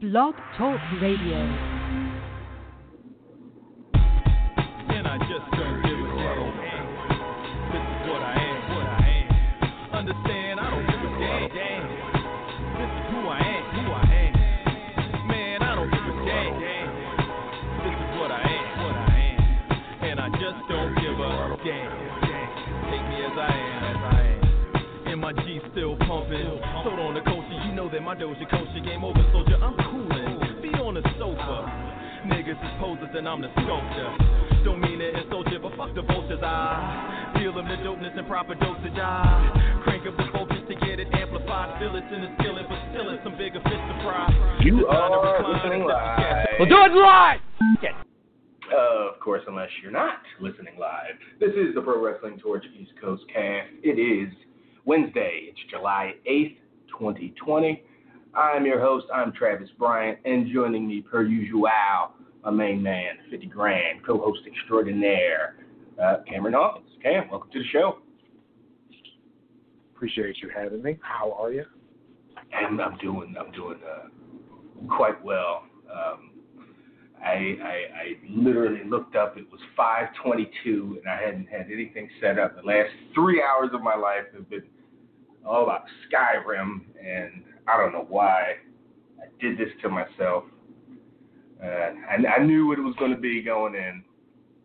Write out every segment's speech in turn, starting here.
Blog Talk Radio. And I just don't give a damn. This is what I am, what I am. Understand, I don't give a damn. This is who I am, who I am. Man, I don't give a damn. This is what I am, what I am. And I just don't give a damn. Take me as I am, as I am. And my G still pumping. Sold on the culture, you my Doja culture game over, soldier. I'm coolin'. Be on the sofa. Niggas is posers and I'm the sculptor. Don't mean to insult you, but fuck the vultures. I feel them the dopeness and proper dosage. I crank up the focus to get it amplified. Fill it in the skillet, but still it's some bigger fish to fry. You Design are listening live. We'll do it live. Uh, of course, unless you're not listening live. This is the Pro Wrestling Torch East Coast cast. It is Wednesday. It's July 8th, 2020. I'm your host. I'm Travis Bryant, and joining me per usual, my main man, 50 grand, co-host extraordinaire, uh, Cameron Hawkins. Cam, welcome to the show. Appreciate you having me. How are you? I'm, I'm doing I'm doing uh, quite well. Um, I, I I literally looked up. It was 5:22, and I hadn't had anything set up. The last three hours of my life have been all about Skyrim, and I don't know why I did this to myself. Uh, I, I knew what it was going to be going in.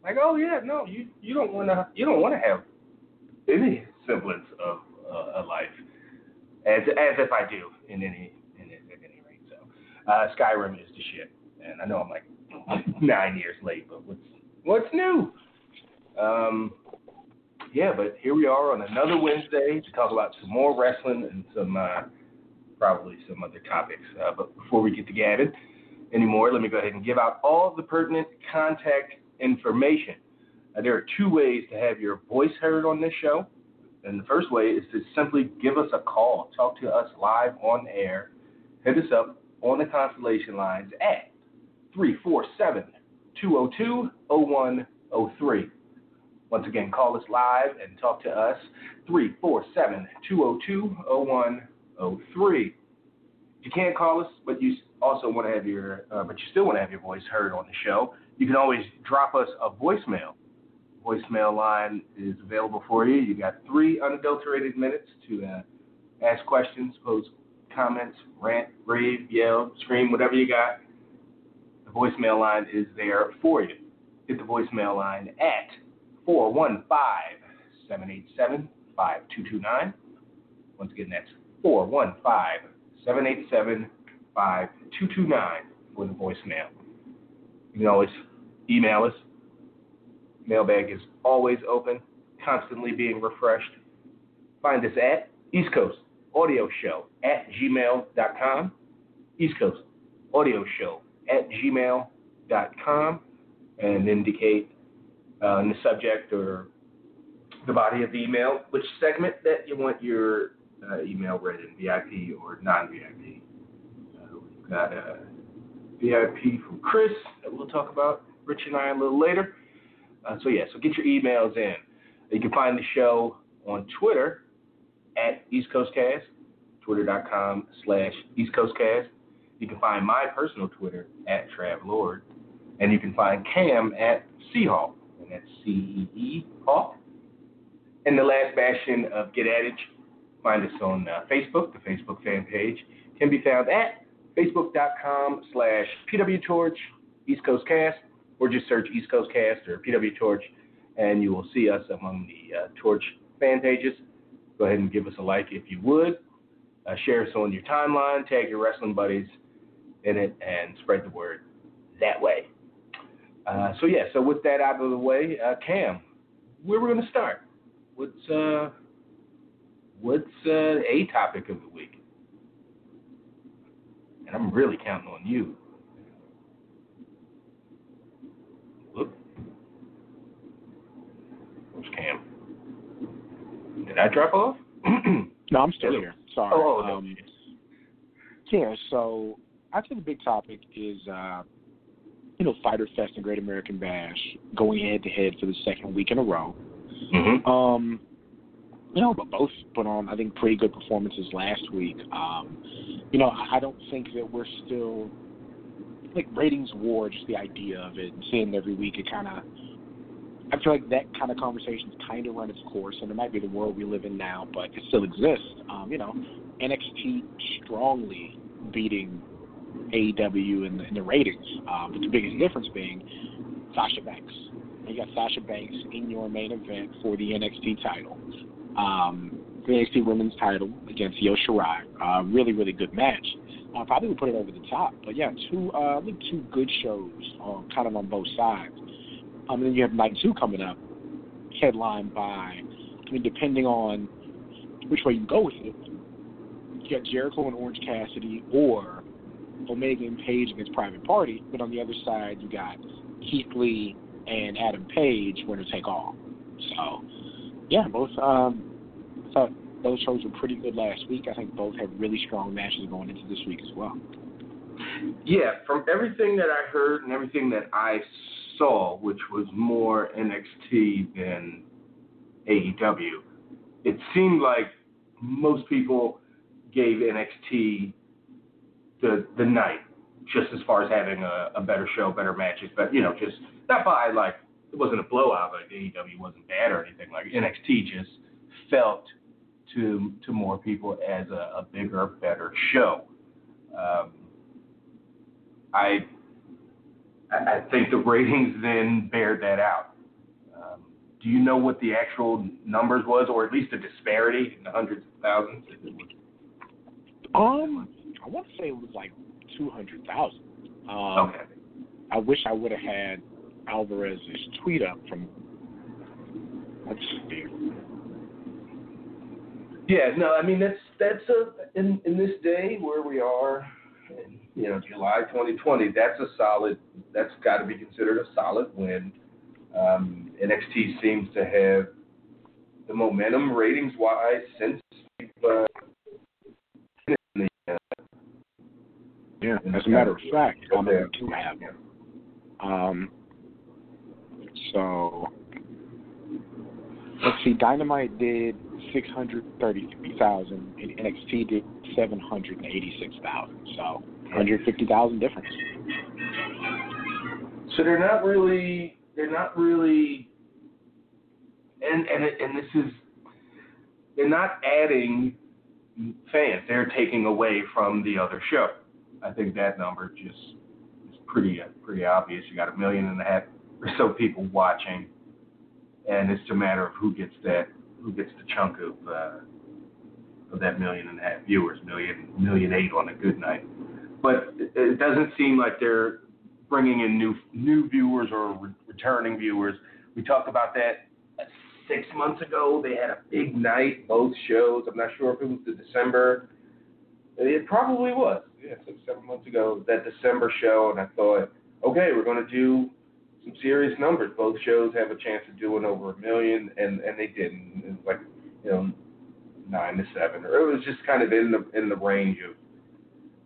Like, oh yeah, no, you you don't want to you don't want to have any semblance of uh, a life as as if I do in any in, at any rate. So uh, Skyrim is the shit, and I know I'm like nine years late, but what's what's new? Um, yeah, but here we are on another Wednesday to talk about some more wrestling and some uh, probably some other topics. Uh, but before we get to Gavin anymore, let me go ahead and give out all the pertinent contact information. Uh, there are two ways to have your voice heard on this show. And the first way is to simply give us a call, talk to us live on air. Hit us up on the Constellation lines at 347 202 0103. Once again, call us live and talk to us 347 202 0103. You can't call us, but you also want to have your, uh, but you still want to have your voice heard on the show, you can always drop us a voicemail voicemail line is available for you. You got three unadulterated minutes to uh, ask questions, pose comments, rant, rave, yell, scream, whatever you got. The voicemail line is there for you. Hit the voicemail line at 415 787 5229. Once again, that's 415 787 5229 for the voicemail. You can always email us Mailbag is always open, constantly being refreshed. Find us at East Coast Audio Show at gmail.com. East Coast Audio Show at gmail.com and indicate uh, in the subject or the body of the email which segment that you want your uh, email read in, VIP or non VIP. Uh, we've got a VIP from Chris that we'll talk about, Rich and I, a little later. Uh, so yeah, so get your emails in. You can find the show on Twitter at East Coast Cast, twitter.com slash East Coast Cast. You can find my personal Twitter at Trav Lord, and you can find Cam at Seahawk, and that's C-E-E Hawk. And the last bastion of Get Adage, find us on uh, Facebook. The Facebook fan page can be found at facebook.com slash pwtorch East Coast Cast or just search East Coast Cast or PW Torch, and you will see us among the uh, Torch fan pages. Go ahead and give us a like if you would. Uh, share us on your timeline, tag your wrestling buddies in it, and spread the word that way. Uh, so yeah, so with that out of the way, uh, Cam, where we're going to start? What's uh, what's uh, a topic of the week? And I'm really counting on you. Whoop. Where's Cam? Did I drop off? No, I'm still Hello. here. Sorry. Oh, oh, no. um, yeah, so I think the big topic is, uh, you know, Fighter Fest and Great American Bash going head to head for the second week in a row. mm-hmm. Um, you know, but both put on I think pretty good performances last week. Um, you know, I, don't think that we're still like ratings war, just the idea of it and seeing it every week. It kind of I feel like that kind of conversation's kind of run its course, and it might be the world we live in now, but it still exists. Um, you know, NXT strongly beating AEW in the, in the ratings, um, with the biggest difference being Sasha Banks. You got Sasha Banks in your main event for the NXT title, um, the NXT Women's title against Io Shirai. Uh, really, really good match. Uh, probably would put it over the top. But yeah, two uh, I think two good shows, um, kind of on both sides. Um, and then you have night two coming up, headlined by, I mean, depending on which way you go with it, you got Jericho and Orange Cassidy or Omega and Page against Private Party, but on the other side you got Keith Lee and Adam Page winner take all. So, yeah, both um, I thought those shows were pretty good last week. I think both have really strong matches going into this week as well. Yeah, from everything that I heard and everything that I saw, which was more NXT than AEW, it seemed like most people gave NXT the the night, just as far as having a, a better show, better matches, but you know, just not by like it wasn't a blowout, like AEW wasn't bad or anything. Like NXT just felt to to more people as a, a bigger, better show. Um, I I think the ratings then bear that out. Um, do you know what the actual numbers was, or at least the disparity in the hundreds of thousands? Um, I want to say it was like two hundred thousand. Um, Okay. I wish I would have had Alvarez's tweet up from. Let's see. Yeah, no, I mean that's that's a in in this day where we are, in, you know, July 2020. That's a solid. That's got to be considered a solid win. Um, NXT seems to have the momentum ratings wise since uh, the, uh, Yeah, as a matter of fact, I'm going to have. Um, so let's see. Dynamite did six hundred thirty-three thousand, and NXT did seven hundred and eighty-six thousand. So, one hundred fifty thousand difference. So they're not really, they're not really, and and and this is, they're not adding fans. They're taking away from the other show. I think that number just is pretty pretty obvious. You got a million and a half or so people watching, and it's a matter of who gets that, who gets the chunk of uh, of that million and a half viewers, million million eight on a good night. But it, doesn't seem like they're bringing in new new viewers or re- returning viewers. We talked about that six months ago. They had a big night, both shows. I'm not sure if it was the December. It probably was. Yeah, six seven months ago that December show, and I thought, okay, we're going to do some serious numbers. Both shows have a chance of doing over a million, and and they didn't. It was like you know nine to seven, or it was just kind of in the in the range of.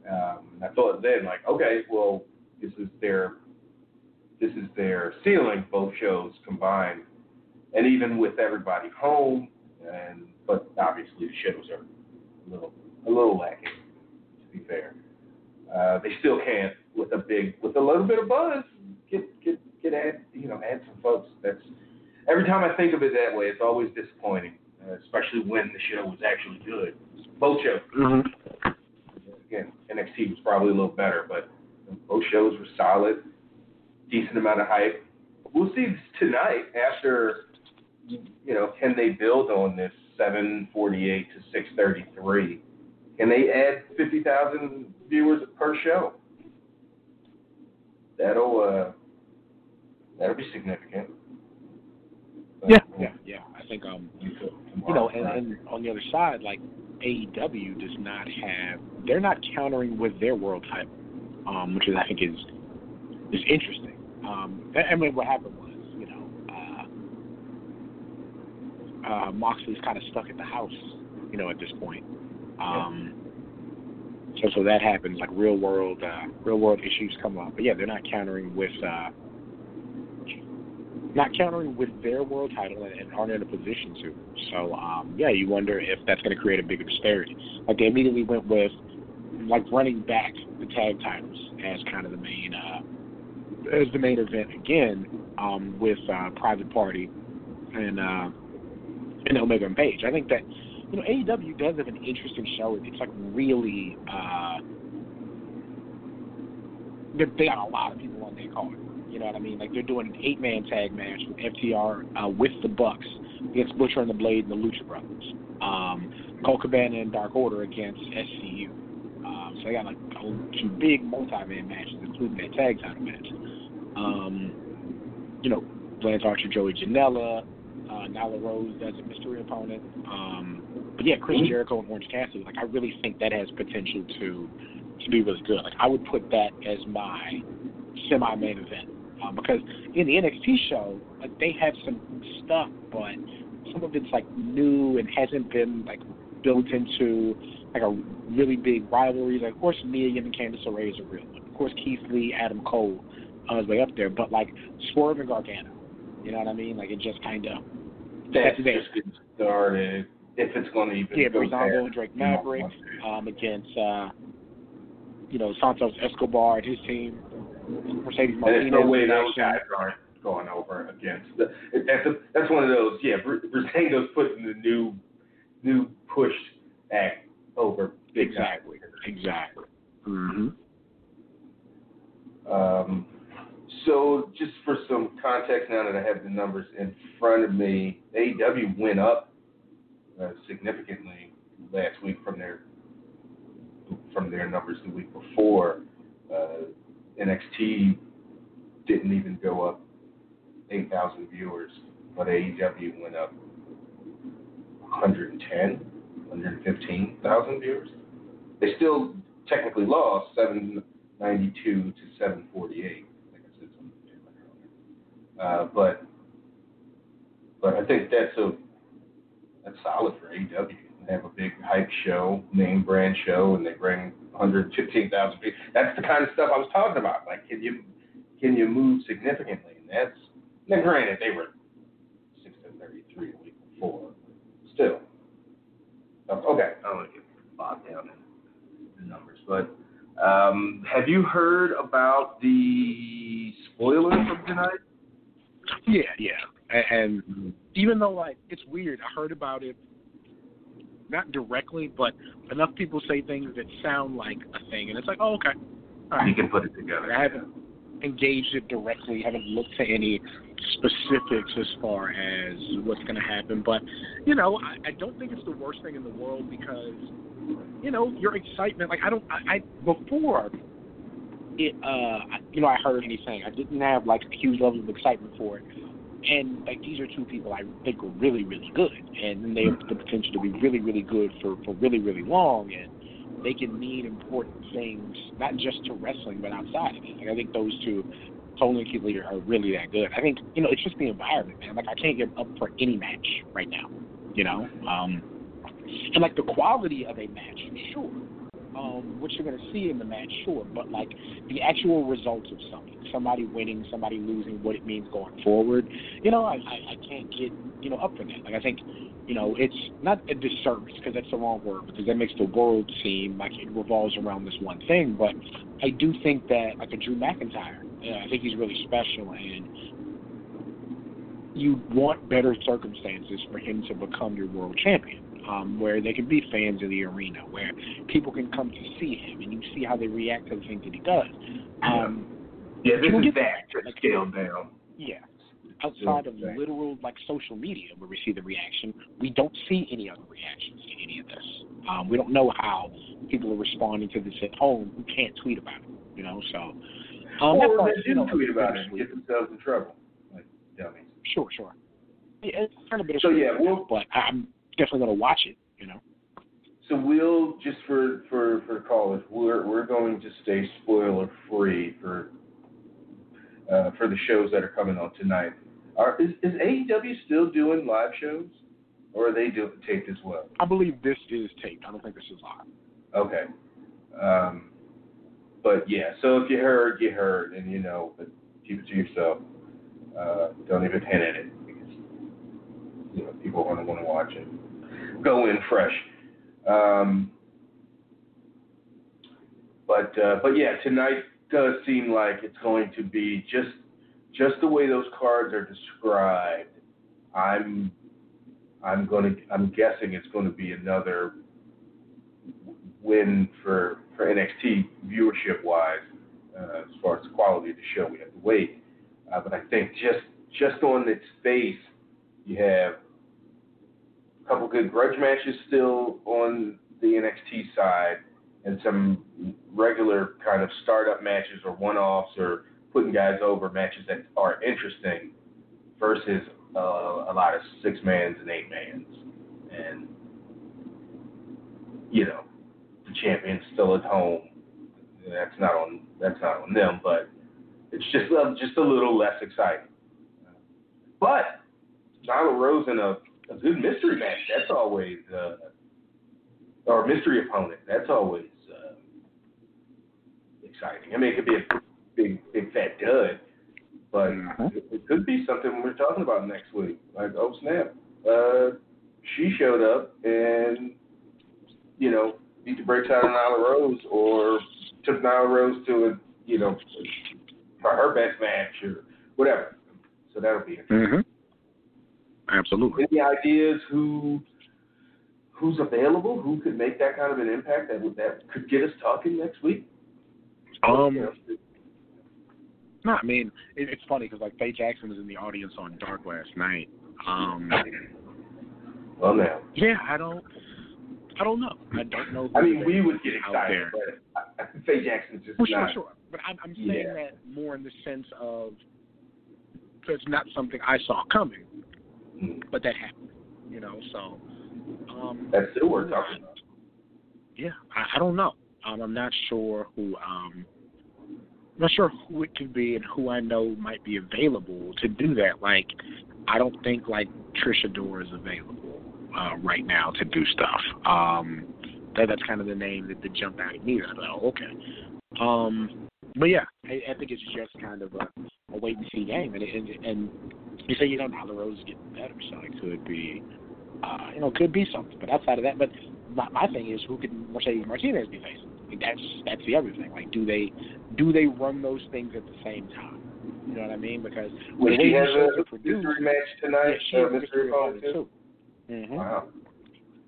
Um, I thought then, like, okay, well, this is their this is their ceiling, both shows combined, and even with everybody home, and but obviously the shows are a little a little lacking, to be fair. Uh, they still can't with a big with a little bit of buzz get get get add you know add some folks. That's every time I think of it that way, it's always disappointing, uh, especially when the show was actually good. Both shows Mm-hmm. again, NXT was probably a little better, but both shows were solid, decent amount of hype. We'll see tonight after, you know, can they build on this 748 to 633? Can they add 50,000 viewers per show? That'll uh, that'll be significant. But, Yeah, yeah, yeah. I think um, you know, and, and on the other side, like AEW does not have, they're not countering with their world title, um, which is I think is is interesting. Um, I I mean, what happened was, you know, uh, uh, Moxley's kind of stuck at the house, you know, at this point. Um, so so that happens, like real world, uh, real world issues come up. But yeah, they're not countering with. Uh, you not countering with their world title and, and aren't in a position to. So um, yeah, you wonder if that's going to create a bigger disparity. Like they immediately went with like running back the tag titles as kind of the main uh, as the main event again um, with uh, Private Party and uh, and Omega and Page. I think that you know AEW does have an interesting show. It's like really uh, they got a lot of people on their card. You know what I mean? Like they're doing an eight man tag match with FTR uh, with the Bucks against Butcher and the Blade and the Lucha Brothers. Um, Colt Cabana and Dark Order against SCU. Um, so they got like two big multi man matches, including that tag title match. Um, you know, Lance Archer, Joey Janela, uh, Nyla Rose as a mystery opponent. Um, but yeah, Chris mm-hmm. Jericho and Orange Cassidy. Like I really think that has potential to to be really good. Like I would put that as my semi main event um, because in the NXT show, like they have some stuff, but some of it's like new and hasn't been like built into like a really big rivalry. Like of course, Mia and Candice LeRae is a real one. Of course, Keith Lee, Adam Cole uh, is way up there, but like Swerve and Gargano, you know what I mean? Like it just kind of that's, that's just getting started. If it's going to even yeah, go Breezango and Drake Maverick um, against uh, you know Santos Escobar and his team Mercedes Martinez. There's no way those guys aren't going over against. The, that's a, that's one of those. Yeah, Breezango's putting the new new push act over. Exactly. Exactly. Mm-hmm. Um, so just for some context, now that I have the numbers in front of me, AEW went up uh, significantly last week from their from their numbers the week before. Uh, NXT didn't even go up 8,000 viewers, but AEW went up 110, 115,000 viewers. They still technically lost 792 to 748. I think I said. Uh, but but I think that's a that's solid for AEW. They have a big hype show, name brand show, and they bring 115,000 people. That's the kind of stuff I was talking about. Like, can you can you move significantly? And that's now, granted, they were six to 33 a week before. Still, okay. I don't want to get bogged down in the numbers, but um, have you heard about the spoiler from tonight? Yeah, yeah. And even though like it's weird, I heard about it not directly, but enough people say things that sound like a thing, and it's like, oh, okay, all right. You can put it together. I haven't engaged it directly, haven't looked to any specifics as far as what's going to happen, but you know, I, I don't think it's the worst thing in the world because you know your excitement. Like I don't, I, I before it, uh, you know, I heard anything. I didn't have like a huge level of excitement for it and like these are two people I think are really, really good, and they have the potential to be really, really good for for really, really long, and they can mean important things not just to wrestling but outside of it. Like I think those two, Keith are really that good. I think you know it's just the environment, man. Like I can't get up for any match right now, you know. Um, and like the quality of a match, sure um, what you're going to see in the match, sure, but like the actual results of something, somebody winning, somebody losing, what it means going forward, you know, I, I, I can't get, you know, up for that. Like, I think, you know, it's not a disservice because that's the wrong word because that makes the world seem like it revolves around this one thing, but I do think that, like a Drew McIntyre, yeah, I think he's really special and you want better circumstances for him to become your world champion um, where there can be fans in the arena, where people can come to see him, and you see how they react to the things that he does. Um, yeah, this is that just like, scaled down. Yeah. Outside of literal like social media where we see the reaction, we don't see any other reactions to any of this. Um, we don't know how people are responding to this at home who can't tweet about it. You know, so um, or they do you know, tweet about it and get themselves in trouble, like dummies. Sure, sure. Yeah, it's kind of So yeah, well, but I'm definitely going to watch it. You know. So we'll just for for for callers, we're we're going to stay spoiler free for uh, for the shows that are coming on tonight. Are is, is AEW still doing live shows, or are they do taped as well? I believe this is taped. I don't think this is live. Okay. Um, but yeah, so if you heard, you heard, and you know, but keep it to yourself. Uh, don't even hint at it because you know people going to want to watch and go in fresh. Um, but uh, but yeah, tonight does seem like it's going to be just just the way those cards are described. I'm I'm going to I'm guessing it's going to be another win for for NXT viewership wise. Uh, as far as the quality of the show, we have to wait. Uh, but I think just just on its face, you have couple good grudge matches still on the NXT side, and some regular kind of startup matches or one-offs or putting guys over matches that are interesting versus uh, a lot of six mans and eight mans, and you know the champion's still at home. That's not on that's not on them, but it's just uh, just a little less exciting. But Nyla Rose in a, a good mystery match. That's always uh, or mystery opponent. That's always uh, exciting. I mean, it could be a big big fat dud, but Mhm. it, it could be something we're talking about next week. Like, oh snap, uh, she showed up and you know beat the brakes out of Nyla Rose, or took Nyla Rose to a you know for her best match or whatever. So that'll be interesting. Mhm. Absolutely. Any ideas who who's available? Who could make that kind of an impact that would that could get us talking next week? Um, no, I mean it, it's funny because like Faye Jackson was in the audience on Dark last night. Um, well now, yeah, I don't, I don't know. I don't know. I mean, we would get out excited, there. but Faye Jackson's just Well, sure, not. sure. But I'm, I'm saying Yeah. that more in the sense of it's not something I saw coming, but that happened. You know, so um, That's still worth talking about. yeah, I, I don't know. Um, I'm not sure who. Um, I'm not sure who it could be and who I know might be available to do that. Like, I don't think like Trisha Dore is available uh, right now to do stuff. Um, that that's kind of the name that, that jumped out at me. I thought, oh, okay. Um, but yeah, I, I think it's just kind of a, a wait and see game, and and, and you say you don't know Nyla Rose is getting better, so it could be, uh, you know, could be something. But outside of that, but my, my thing is who can Mercedes Martinez be facing? Like that's that's the other thing. Like, do they do they run those things at the same time? You know what I mean? Because Well, the she has a produced, match yeah, tonight. uh, has a mystery opponent too. Mm-hmm. Wow.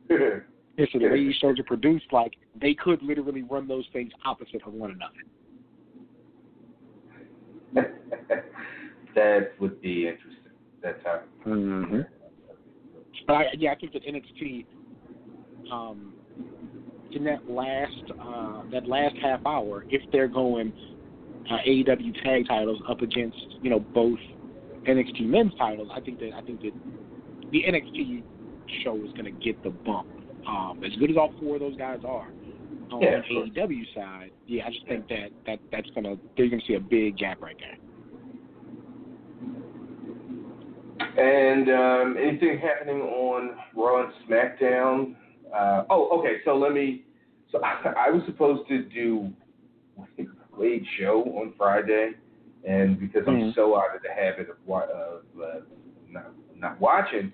Yeah, so the way these shows are produced, like they could literally run those things opposite of one another. that would be interesting. That's how. Mm-hmm. But I, yeah, I think that NXT, um, in that last uh, that last half hour, if they're going uh, AEW tag titles up against you know both NXT men's titles, I think that I think that the NXT show is going to get the bump. Um, as good as all four of those guys are on Yeah, the. AEW side, yeah, I just think that that that's gonna they're gonna see a big gap right there. And um, anything happening on Raw and SmackDown? Uh, oh, okay. So let me. So I was supposed to do Wade's show on Friday, and because I'm Mhm. so out of the habit of, of uh, not, not watching,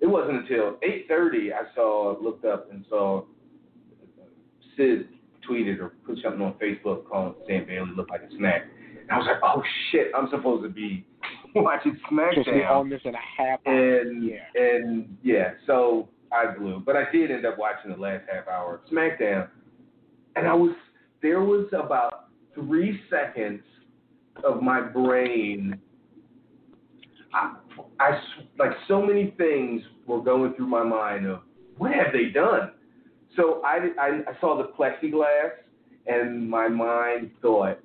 it wasn't until 8:30 I saw looked up and saw Sid tweeted or put something on Facebook calling Sam Bailey looked like a snack. And I was like, oh shit, I'm supposed to be watching SmackDown. this in a half hour. And Yeah. and yeah, so I blew. But I did end up watching the last half hour of SmackDown. And I was there was about three seconds of my brain I, I s- like so many things were going through my mind of what have they done? So I, I, I saw the plexiglass and my mind thought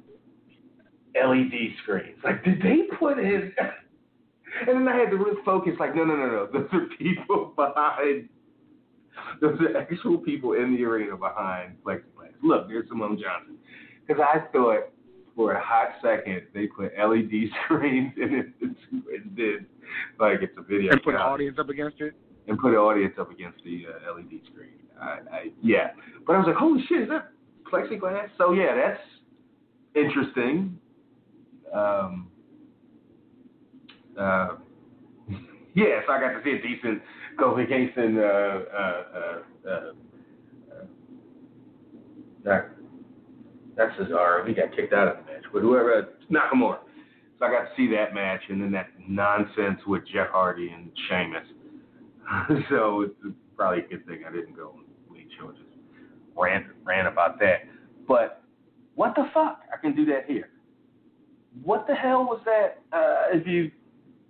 LED screens. Like, did they put in? And then I had to really focus. Like, no, no, no, no. Those are people behind. Those are actual people in the arena behind plexiglass. Look, there's Simone Johnson. Because I thought for a hot second they put LED screens in it and did like it's a video. and put an audience up against it. and put an audience up against the uh, LED screen. I, I, yeah, but I was like, holy shit, is that plexiglass? So yeah, that's interesting. Um, Uh, yeah, so I got to see a decent Kofi Kingston. Uh, uh, uh, uh, uh, that that's Cesaro. He got kicked out of the match, but whoever uh, Nakamura. So I got to see that match, and then that nonsense with Jeff Hardy and Sheamus. so it's probably a good thing I didn't go and lead show just rant rant about that. But what the fuck? I can do that here. What the hell was that? Uh, if you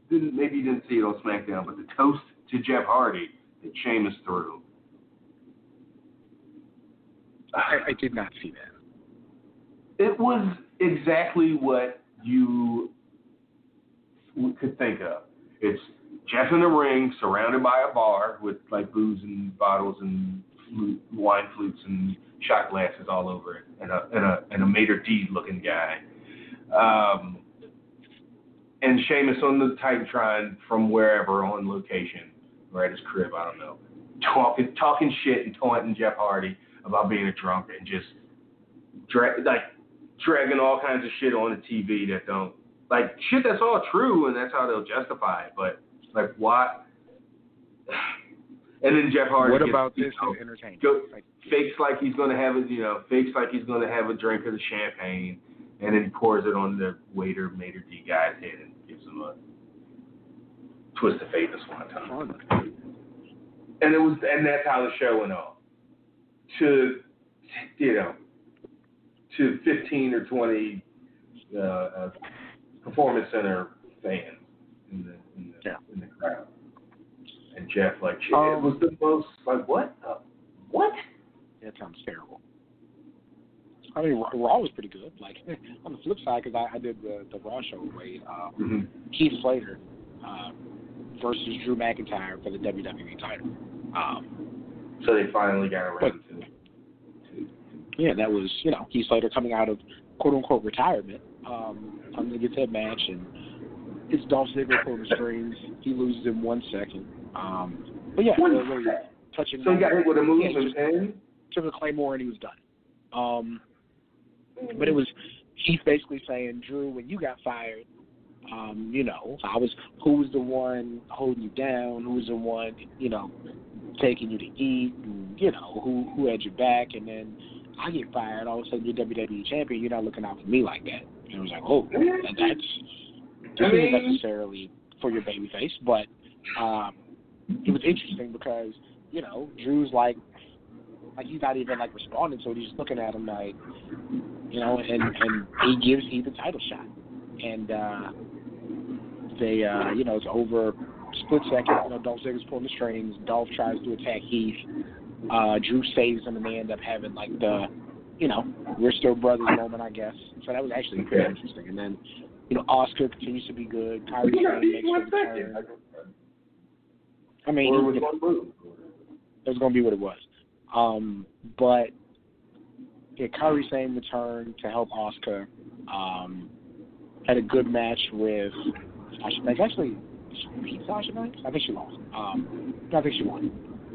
didn't, maybe you didn't see it on SmackDown, but the toast to Jeff Hardy that Sheamus threw. I, I did not see that. It was exactly what you could think of. It's Jeff in the ring, surrounded by a bar with like booze and bottles and flute, wine flutes and shot glasses all over it, and a and a and a Mater D looking guy. Um, and Sheamus on the Titantron from wherever on location, or at his crib, I don't know, talking talking shit and taunting Jeff Hardy about being a drunk and just dra- like dragging all kinds of shit on the TV that don't like shit that's all true and that's how they'll justify it. But like what? And then Jeff Hardy. What gets, about this know, is entertaining? go, fakes like he's gonna have a you know fakes like he's gonna have a drink of the champagne, and then he pours it on the waiter Mater D guy's head and gives him a twist of fate this one time. And it was and that's how the show went on. To you know, to fifteen or twenty uh, uh, performance center fans in the in the, Yeah. in the crowd. And Jeff like Um, it was the most like what the, what? That sounds terrible. I mean, Raw was pretty good. Like on the flip side, because I, I did the the Raw show Wade, uh, Mm-hmm. Heath Slater uh, versus Drew McIntyre for the WWE title. Um, So they finally got around to, to yeah, that was you know Heath Slater coming out of quote unquote retirement, um, to get that match, and it's Dolph Ziggler pulling the strings. He loses in one second. Um, but yeah, One really touching. So he got hit with a move Yeah, and took a claymore and he was done. Um, but it was Heath basically saying, Drew, when you got fired, um, you know, I was who was the one holding you down, who was the one, you know, taking you to eat, and you know, who who had your back, and then I get fired, all of a sudden you're WWE champion, you're not looking out for me like that. And it was like, oh, that, that's I mean- necessarily for your baby face, but um, it was interesting because you know Drew's like like he's not even like responding so. He's just looking at him like, you know, and and he gives Heath the title shot, and uh, they, uh, you know, it's over split second. You know, Dolph Ziggler's pulling the strings. Dolph tries to attack Heath. Uh, Drew saves him, and they end up having like the, you know, we're still brothers moment, I guess. So that was actually pretty Okay. interesting. And then, you know, Asuka continues to be good. Kairi You got makes in one a second. return. I mean, Or you was know, it was going to be what it was. Um, but yeah, Kairi Sane returned to help Asuka. Um, had a good match with Sasha Banks. Actually, beat Sasha Banks? I think she lost. Um, I think she won.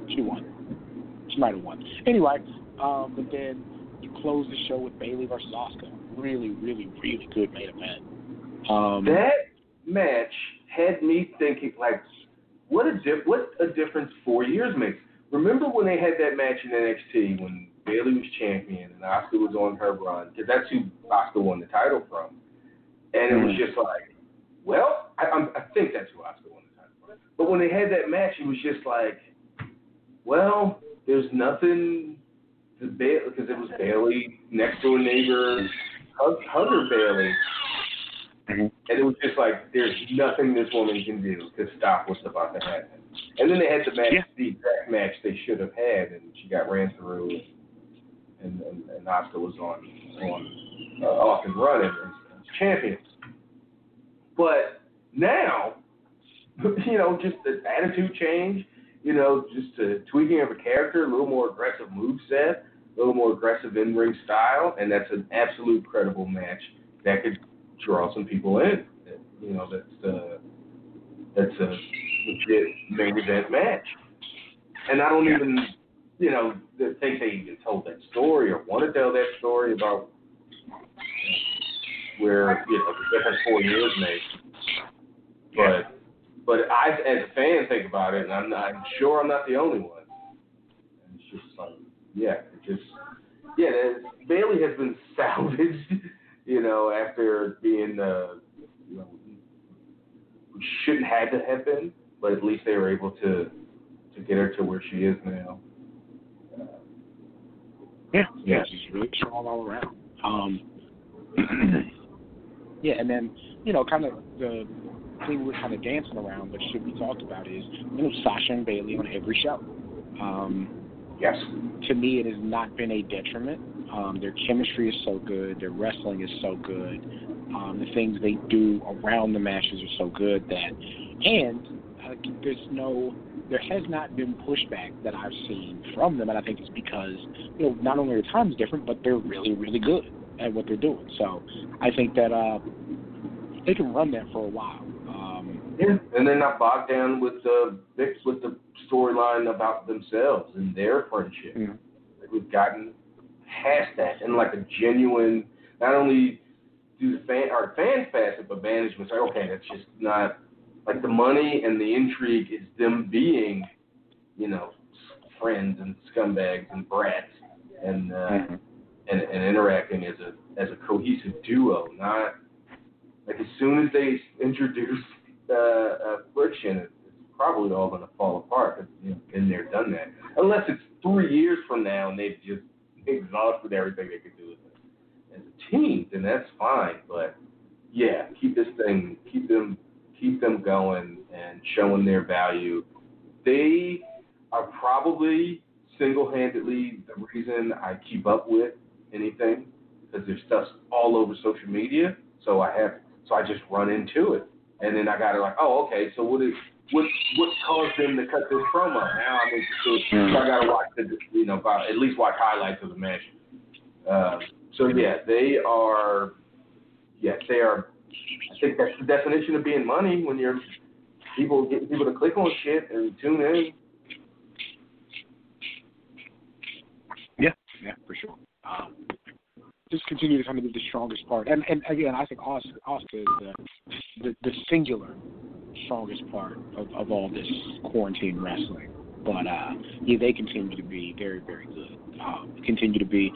She won. She might have won. Anyway, um, but then you close the show with Bayley versus Asuka. Really, really, really good main event. Um, That match had me thinking, like, what a dif- what a difference four years makes. Remember when they had that match in NXT when Bayley was champion and Asuka was on her run? Because that's who Asuka won the title from. And it was Mhm. just like, well, I, I'm, I think that's who Asuka won the title from. But when they had that match, it was just like, well, there's nothing to Bayley because it was Bayley next door neighbor, hugger Bayley. Mhm. And it was just like, there's nothing this woman can do to stop what's about to happen. And then they had the match, Yeah. the exact match they should have had, and she got ran through, and and, and Asuka was on on uh, off and running as, as champion. But now, you know, just the attitude change, you know, just a tweaking of a character, a little more aggressive move set, a little more aggressive in ring style, and that's an absolute credible match that could draw some people in. You know, that's uh, that's a legit main event match. And I don't even, you know, th- think they even told that story or want to tell that story about where you know the different four years made. But but I, as a fan, think about it, and I'm not I'm sure I'm not the only one. And it's just like, yeah, it just yeah. Bayley has been salvaged, you know, after being uh, you know shouldn't have to have been, but at least they were able to to get her to where she is now. Yeah, Yeah. she's really strong all around. Um, yeah, and then you know, kind of the thing we're kind of dancing around, but should be talked about is you know Sasha and Bayley on every show. Um, yes. to me, it has not been a detriment. Um, their chemistry is so good. Their wrestling is so good. Um, the things they do around the matches are so good that, and uh, there's no, there has not been pushback that I've seen from them, and I think it's because you know not only are times different, but they're really, really good at what they're doing. So I think that uh, they can run that for a while. Um, Yeah, and they're not bogged down with the with the storyline about themselves and their friendship. Mhm. Like, We've gotten past that and like a genuine. Not only do the fan fans past it, but management's like, okay, that's just not like the money and the intrigue is them being, you know, friends and scumbags and brats and uh, Mhm. and, and interacting as a as a cohesive duo, not like as soon as they introduce uh, uh, friction, it's probably all going to fall apart. 'cause, You know, been there, done that. Unless it's three years from now and they've just exhausted everything they could do as a, as a team, then that's fine. But yeah, keep this thing, keep them, keep them going and showing their value. They are probably single-handedly the reason I keep up with anything because their stuff's all over social media. So I have, so I just run into it, and then I got to like, oh, okay. So what is what what caused them to cut this promo? Now I'm interested. So I got to watch the, you know, at least watch highlights of the match. Uh, so yeah, they are. Yes, they are. I think that's the definition of being money when you're people getting people to click on shit and tune in. Yeah, yeah, for sure. Um, just continue to kind of be the strongest part, and and again, I think Asuka, is the, the the singular strongest part of, of all this quarantine wrestling. But uh, yeah, they continue to be very, very good. Um, continue to be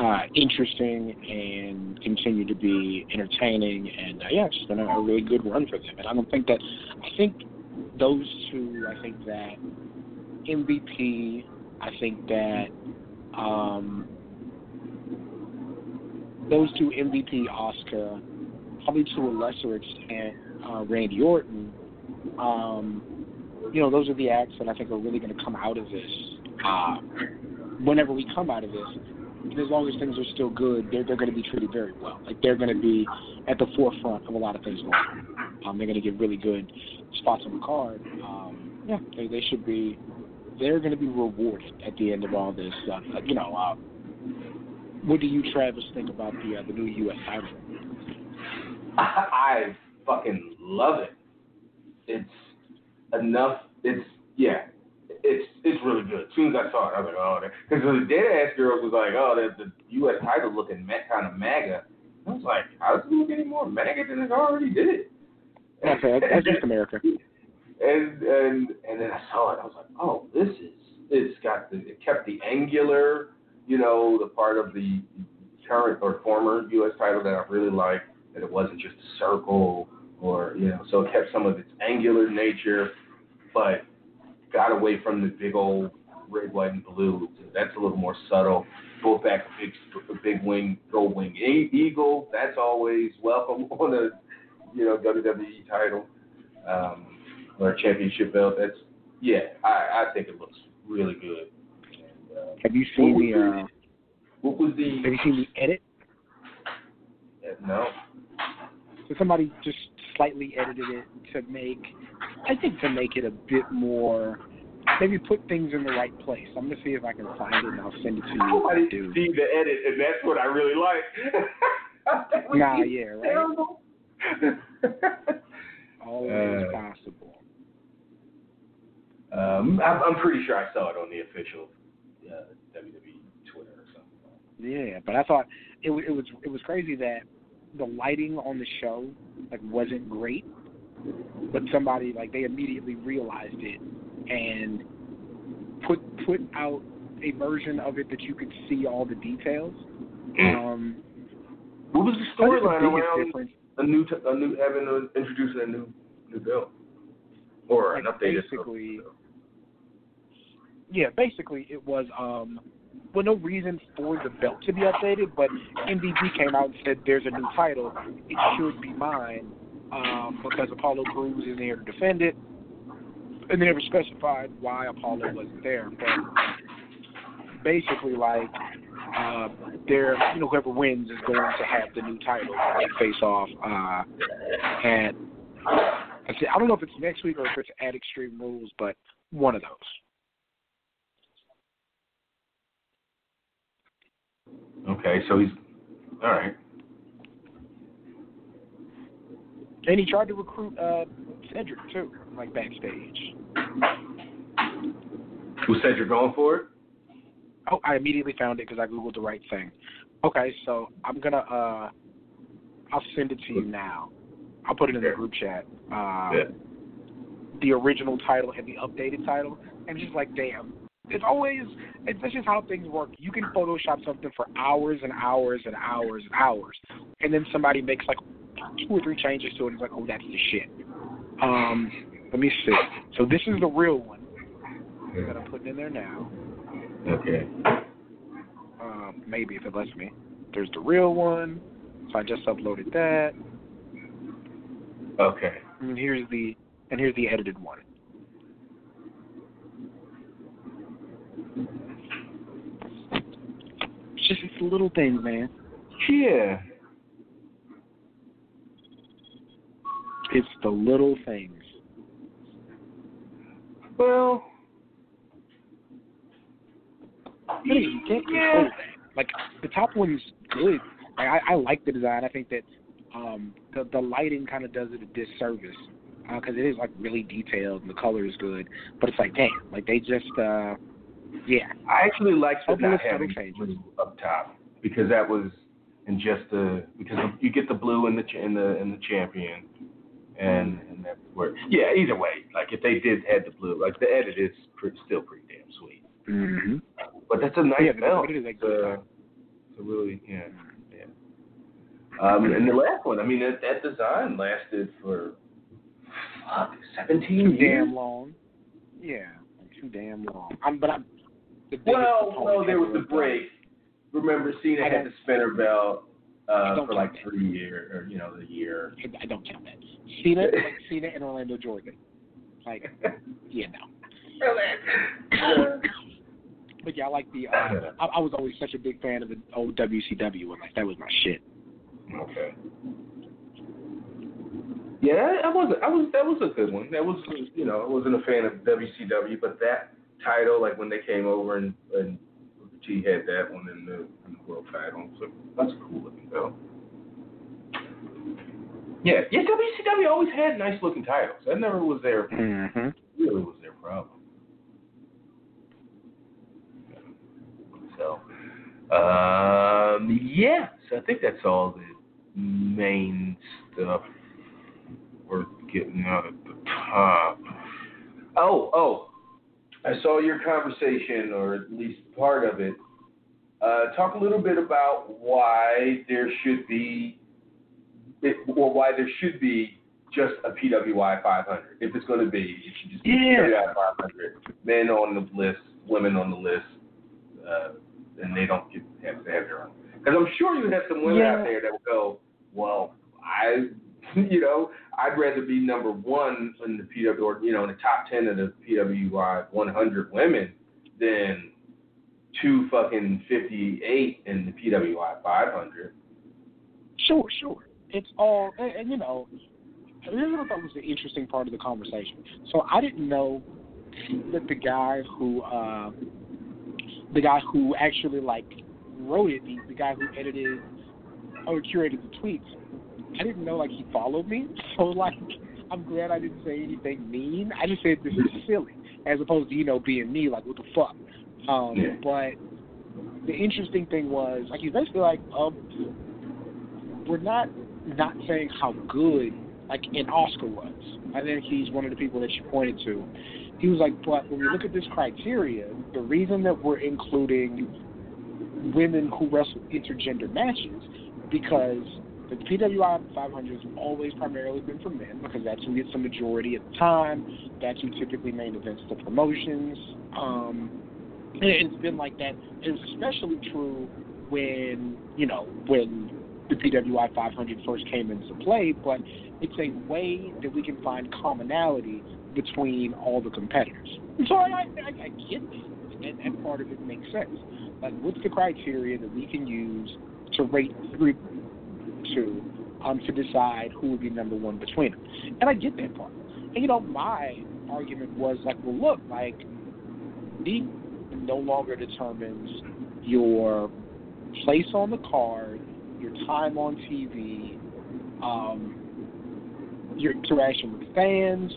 uh, interesting and continue to be entertaining, and uh, yeah, it's been a, a really good run for them. And I don't think that I think those two. I think that MVP. I think that um, those two MVP Asuka, probably to a lesser extent uh, Randy Orton. Um, you know, those are the acts that I think are really going to come out of this. Uh, whenever we come out of this, as long as things are still good, they're they're going to be treated very well. Like they're going to be at the forefront of a lot of things going on. Um, they're going to get really good spots on the card. Um, yeah, they, they should be. They're going to be rewarded at the end of all this. Uh, you know, uh, what do you, Travis, think about the uh, the new U.S. title? I fucking love it. It's enough. It's yeah. It's it's really good. As soon as I saw it, I was like, oh, because the dead ass girls was like, oh, the, the U.S. title looking kind of MAGA. I was like, how does it look any more MAGA than it already did? That's, that's just America. And and and then I saw it. I was like, oh, this is it's got the it kept the angular, you know, the part of the current or former U.S. title that I really like. That it wasn't just a circle or you know, so it kept some of its angular nature, but got away from the big old red, white, and blue. That's a little more subtle. Pull back a big, a big wing, gold wing eagle. That's always welcome on a, you know, WWE title um, or a championship belt. That's yeah. I, I think it looks really good. And, uh, Have you seen the uh, What was the? Have you seen the edit? No. So somebody just slightly edited it to make, I think, to make it a bit more, maybe put things in the right place. I'm gonna see if I can find it and I'll send it to you. I didn't do. see the edit, and that's what I really like. Nah, yeah, right. terrible. Always Uh, possible. um, I'm, I'm pretty sure I saw it on the official uh, WWE Twitter or something. Yeah, but I thought it, it was it was crazy that the lighting on the show like wasn't great. but somebody like they immediately realized it and put put out a version of it that you could see all the details. Um, What was the I think the storyline around difference, a new t- a new having a, introducing a new new bill or an Like, updated basically- bill? yeah, basically it was um, well, no reason for the belt to be updated, but MVP came out and said there's a new title, it should be mine, um, because Apollo Crews isn't here to defend it, and they never specified why Apollo wasn't there, but basically like uh, they're you know whoever wins is going to have the new title when they face off uh, at I don't know if it's next week or if it's at Extreme Rules, but one of those. Okay, so he's all right. And he tried to recruit uh, Cedric too, like backstage. Who said you're going for it? Oh, I immediately found it because I googled the right thing. Okay, so I'm gonna uh, I'll send it to you now. I'll put it in the group chat. Uh, Yeah. The original title and the updated title, and just like, damn. It's always it's that's just how things work. You can Photoshop something for hours and hours and hours and hours, and then somebody makes like two or three changes to it. And it's like, oh, that's the shit. Um, let me see. So this is the real one that I'm putting in there now. Okay. Um, maybe if it lets me. There's the real one. So I just uploaded that. Okay. And here's the and here's the edited one. It's just it's the little things, man. Yeah. It's the little things. Well. Really, you can't control that. Like the top one's good. Like, I, I like the design. I think that um, the the lighting kind of does it a disservice because it is like really detailed and the color is good. But it's like, damn, like they just, uh, yeah, I actually liked the Hopefully not having changes. up top because that was in just the because you get the blue in the in the in the champion, and and that's where yeah. Either way, like if they did had the blue, like the edit is pretty, still pretty damn sweet. mm-hmm. But that's a nice Yeah, the- belt. it is a It's, uh, it's a really yeah yeah. Um, and the last one, I mean, that, that design lasted for fuck seventeen too years. damn long. Yeah, too damn long. I'm, but I'm. The Well, well, there was the break. Remember, Cena had the spinner belt uh, for like that. three years, or you know, the year. I don't count that. Cena, like Cena and Orlando Jordan. Like, yeah, no. But yeah, I like the. Uh, I, I was always such a big fan of the old WCW one. Like that was my shit. Okay. Yeah, I wasn't. I was. That was a good one. That was, you know, I wasn't a fan of WCW, but that title, like when they came over and and T had that one in the, in the world title, so that's a cool looking belt. Yeah, yeah. WCW always had nice looking titles. That never was their Mm-hmm. really was their problem. So, um, yeah. So I think that's all the main stuff we're getting out at the top. Oh, oh. I saw your conversation, or at least part of it. Uh, talk a little bit about why there should be, or why there should be just a PWI 500. If it's going to be, it should just be Yeah. PWI 500. Men on the list, women on the list, uh, and they don't get, have to have their own. Because I'm sure you have some women Yeah. out there that will go, well, I, you know, I'd rather be number one in the PW, or you know, in the top ten of the PWI 100 women than two fucking 58 in the PWI 500. Sure, sure. It's all, and, and you know, here's what I thought was the interesting part of the conversation. So I didn't know that the guy who, uh, the guy who actually like wrote it, the, the guy who edited or curated the tweets, I didn't know like he followed me. So like, I'm glad I didn't say anything mean. I just said this is silly, as opposed to you know being me like what the fuck. Um, Yeah. But the interesting thing was like he's basically like, um, we're not not saying how good like an Oscar was. I think he's one of the people that you pointed to. He was like, but when we look at this criteria, the reason that we're including women who wrestle intergender matches because the PWI 500 has always primarily been for men because that's who gets the majority at the time. That's who typically main events the promotions. Um, and it's been like that. It was especially true when you know when the PWI 500 first came into play, but it's a way that we can find commonality between all the competitors. And so I, I, I get that, and, and part of it makes sense. Like, what's the criteria that we can use to rate three to um, to decide who would be number one between them? And I get that part. And you know, my argument was like, well, look, like, the no longer determines your place on the card, your time on TV, um, your interaction with fans,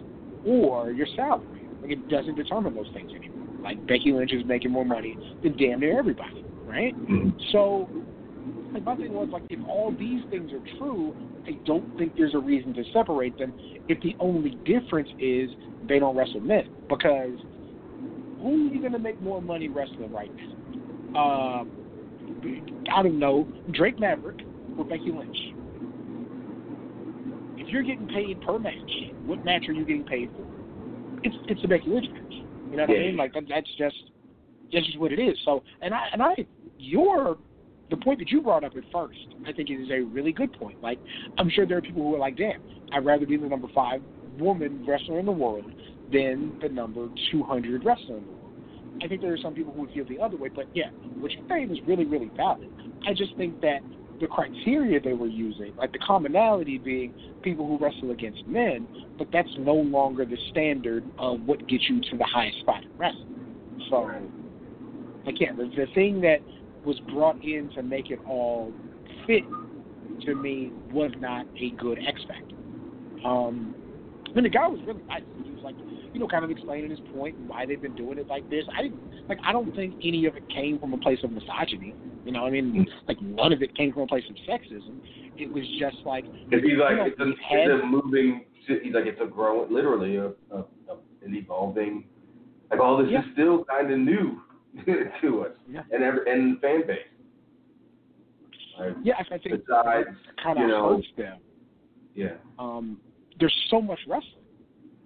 or your salary. Like it doesn't determine those things anymore. Like Becky Lynch is making more money than damn near everybody, right? Mm-hmm. So, like my thing was like, if all these things are true, I don't think there's a reason to separate them. If the only difference is they don't wrestle men, because who are you going to make more money wrestling right now? Uh, I don't know, Drake Maverick or Becky Lynch. If you're getting paid per match, what match are you getting paid for? It's it's a Becky Lynch match. You know what Yeah. I mean? Like that, that's just that's just what it is. So, and I and I, your the point that you brought up at first, I think is a really good point. Like, I'm sure there are people who are like, damn, I'd rather be the number five woman wrestler in the world than the number 200 wrestler in the world. I think there are some people who would feel the other way, but yeah, what you're saying is really, really valid. I just think that the criteria they were using, like the commonality being people who wrestle against men, but that's no longer the standard of what gets you to the highest spot in wrestling. So, again, the, the thing that was brought in to make it all fit to me was not a good X factor. Um, I mean, the guy was really nice. He was like, you know, kind of explaining his point and why they've been doing it like this. I didn't like. I don't think any of it came from a place of misogyny. You know, I mean, like none of it came from a place of sexism. It was just like, If he's like, know, it's, a, had, it's a moving, he's like, it's a growing, literally, a, a, a, an evolving, like all this Yeah. is still kind of new to us Yeah. and every, and fan base. Like, yeah, I think besides, kind you of know, hurts them. yeah. um, there's so much wrestling.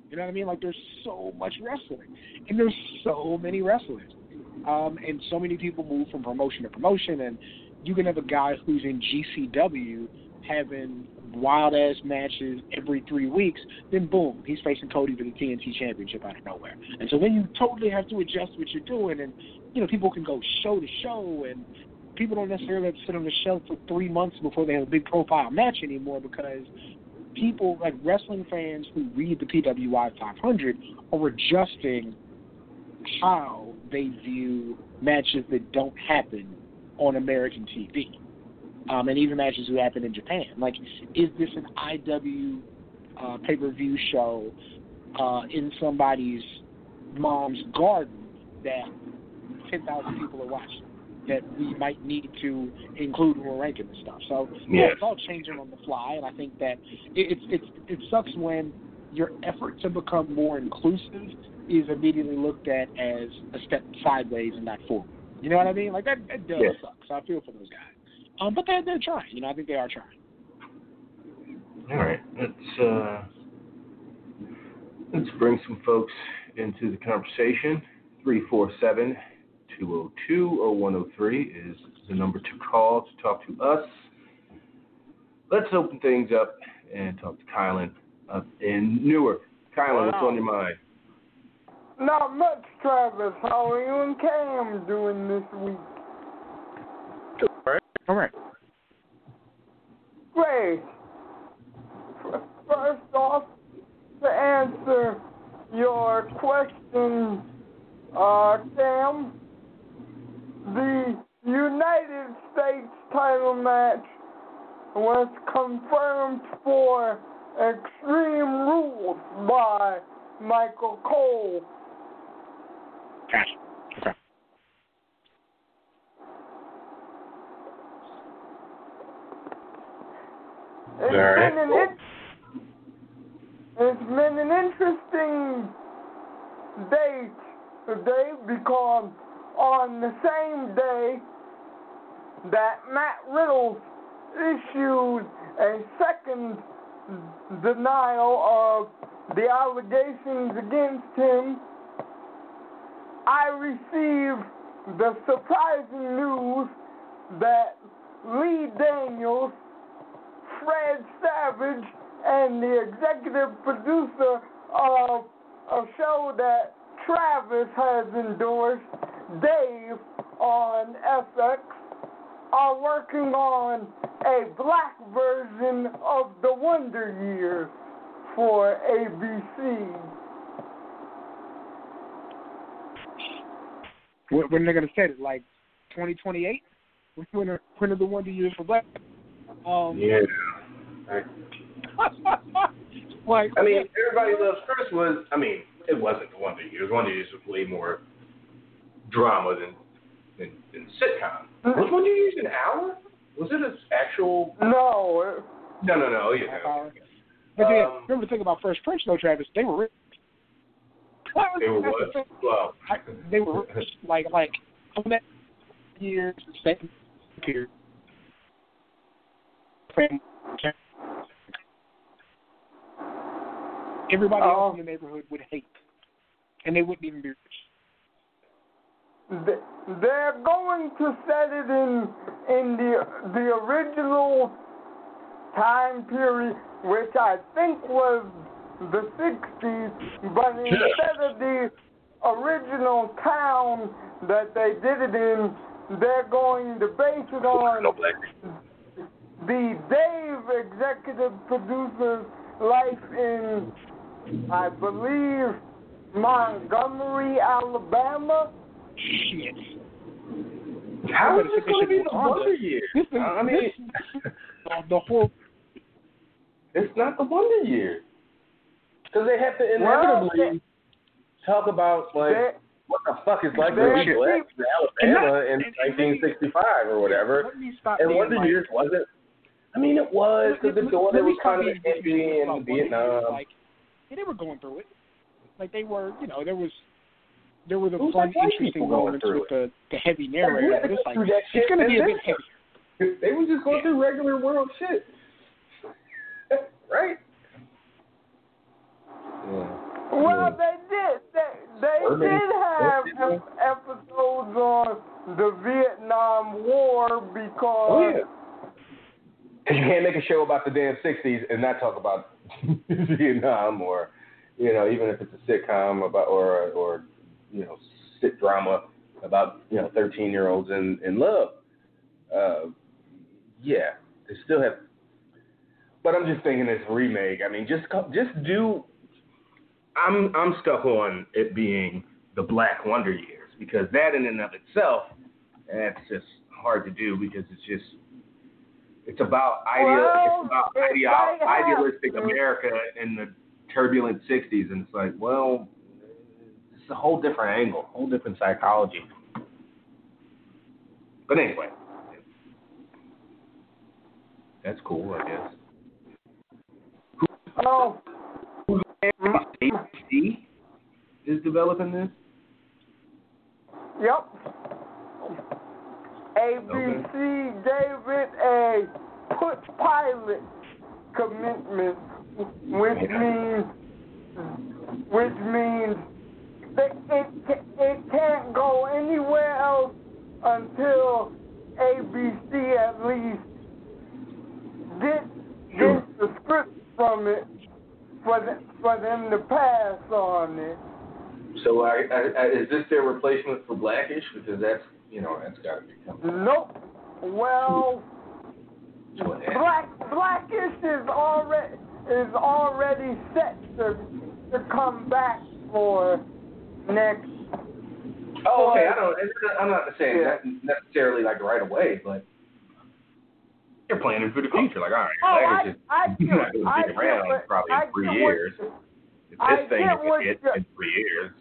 You know what I mean? Like there's so much wrestling, and there's so many wrestlers, um, and so many people move from promotion to promotion, and you can have a guy who's in GCW having wild ass matches every three weeks, then boom, he's facing Cody for the TNT Championship out of nowhere, and so then you totally have to adjust what you're doing, and you know people can go show to show, and people don't necessarily have to sit on the shelf for three months before they have a big profile match anymore because people like wrestling fans who read the PWI 500 are adjusting how they view matches that don't happen on American TV, um, and even matches who happen in Japan. Like, is this an IW uh, pay-per-view show uh, in somebody's mom's garden that 10,000 people are watching? That we might need to include when we're ranking this stuff. So yeah, Yes. it's all changing on the fly, and I think that it, it's it's it sucks when your effort to become more inclusive is immediately looked at as a step sideways and not forward. You know what I mean? Like that, that does Yes. suck. So I feel for those guys. Um, but they're they're trying. You know, I think they are trying. All right, let's uh, let's bring some folks into the conversation. 347-202-0103 is the number to call to talk to us. Let's open things up and talk to Kylan up in Newark. Kylan, what's on your mind? Not much, Travis. How are you and Cam doing this week? All right. Great. First off, to answer your question, uh, Cam, the United States title match was confirmed for Extreme Rules by Michael Cole. Gotcha. Okay. It's All right. been an in- been an interesting day today because on the same day that Matt Riddle issued a second denial of the allegations against him, I received the surprising news that Lee Daniels, Fred Savage, and the executive producer of a show that Travis has endorsed, Dave, on FX, are working on a black version of The Wonder Years for ABC. When, when they're gonna set it, like 2028? When are, when are the Wonder Years for black? Um, Yeah. Like, I mean, Everybody Loves Chris was, I mean, it wasn't the Wonder Years. Wonder Years was way more drama than than, than sitcom. Was Wonder Years an hour? Was it an actual? No, No, no, no. half Yeah. hour. But yeah, Um, remember the thing about Fresh Prince though, Travis? They were rich. They were what? the thing. Well, I, they were rich, like like on that years same period. Everybody Oh. else in the neighborhood would hate, and they wouldn't even be rich. They're going to set it in in the the original time period, which I think was the '60s, but instead of the original town that they did it in, they're going to base it on the Dave executive producer's life in, I believe, Montgomery, Alabama. Shit. How is this going to be be the Wonder Years? This is, I mean, this, the, the whole It's not the Wonder year. Because they have to Well, inevitably talk about, like, They, what the fuck is like They're- the black in Alabama in 1965 or whatever. Let me stop And Wonder like, Years wasn't. I mean, it was because the let- daughter let was kind of being hippie in about Wonder Years, Vietnam. Like, yeah, they were going through it. Like they were, you know, there was there were the Who's fun, interesting moments with the the heavy narrator. Yeah, but it's like that it's going to be a bit heavier. They were just going through regular world shit. right? Yeah. well, they did. They, they did have urban- episodes on the Vietnam War because Oh, yeah. 'Cause you can't make a show about the damn 60s and not talk about Vietnam or, you know, even if it's a sitcom about or or you know, sit drama about you know 13 year olds in in love. Uh, yeah, they still have. But I'm just thinking this remake. I mean, just just do. I'm I'm stuck on it being the Black Wonder Years because that in and of itself, that's just hard to do because it's just it's about ideal Well, it's about ideal, idealistic. America in the turbulent '60s, and it's like, well, it's a whole different angle, whole different psychology. But anyway, that's cool, I guess. oh, ABC is developing this. yep. ABC gave it a put pilot commitment, which means which means that it it can't go anywhere else until ABC at least get gets the script from it for them, for them to pass on it. So I, I, is this their replacement for Blackish? Because that's you know that's got to be coming. Nope. Well, That's what happened. Black Blackish is already is already set to to come back for next. Oh, okay. I don't. not- I'm not saying Yeah. that necessarily like right away, but They're planning for the oh, future. Like, all right, Oh, I, Black is I just get, not going to be around what, probably in three years. What, If I this thing get is what a hit you're- in three years,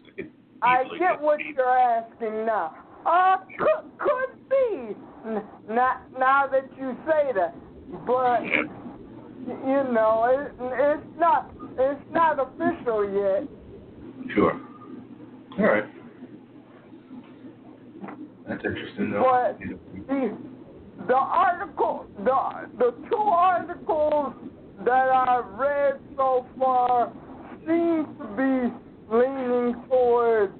I get what you're asking now. Uh, could could be. N- Not now that you say that, but you know, it, it's not it's not official yet. Sure. All right. That's interesting, though. But the the article, the the two articles that I've read so far seem to be leaning towards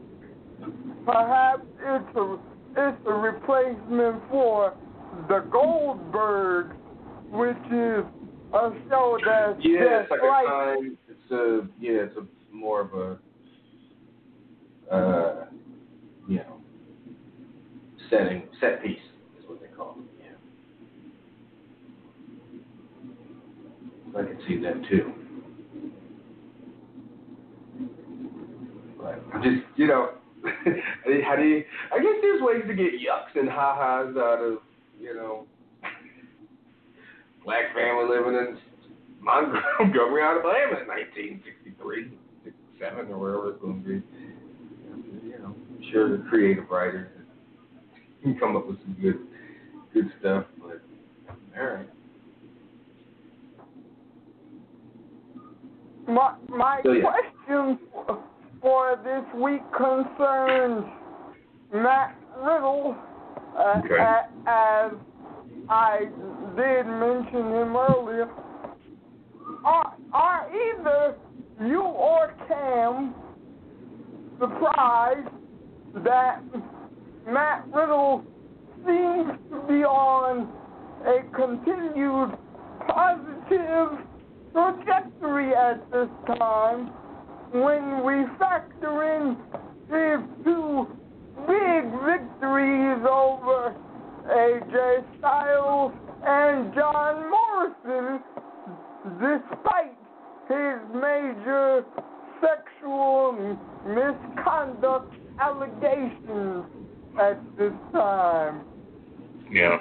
perhaps it's a it's a replacement for the Goldberg, which is a show that's Yeah, just it's like like a time. It's a yeah, it's a more of a uh, you know, setting set piece is what they call it. Yeah. I can see that too. But I'm just you know, how do you? I guess there's ways to get yucks and ha ha's out of you know black family living in Montgomery, Alabama in 1963, 67, or wherever it's going to be. You know, I'm sure the creative writers can come up with some good, good stuff. But all right. My my So, yeah. question for this week concerns Matt Riddle, uh, Okay. a- as I did mention him earlier. Are are either you or Cam surprised that Matt Riddle seems to be on a continued positive trajectory at this time when we factor in his two big victories over AJ Styles and John Morrison, despite his major sexual misconduct allegations at this time. Yeah.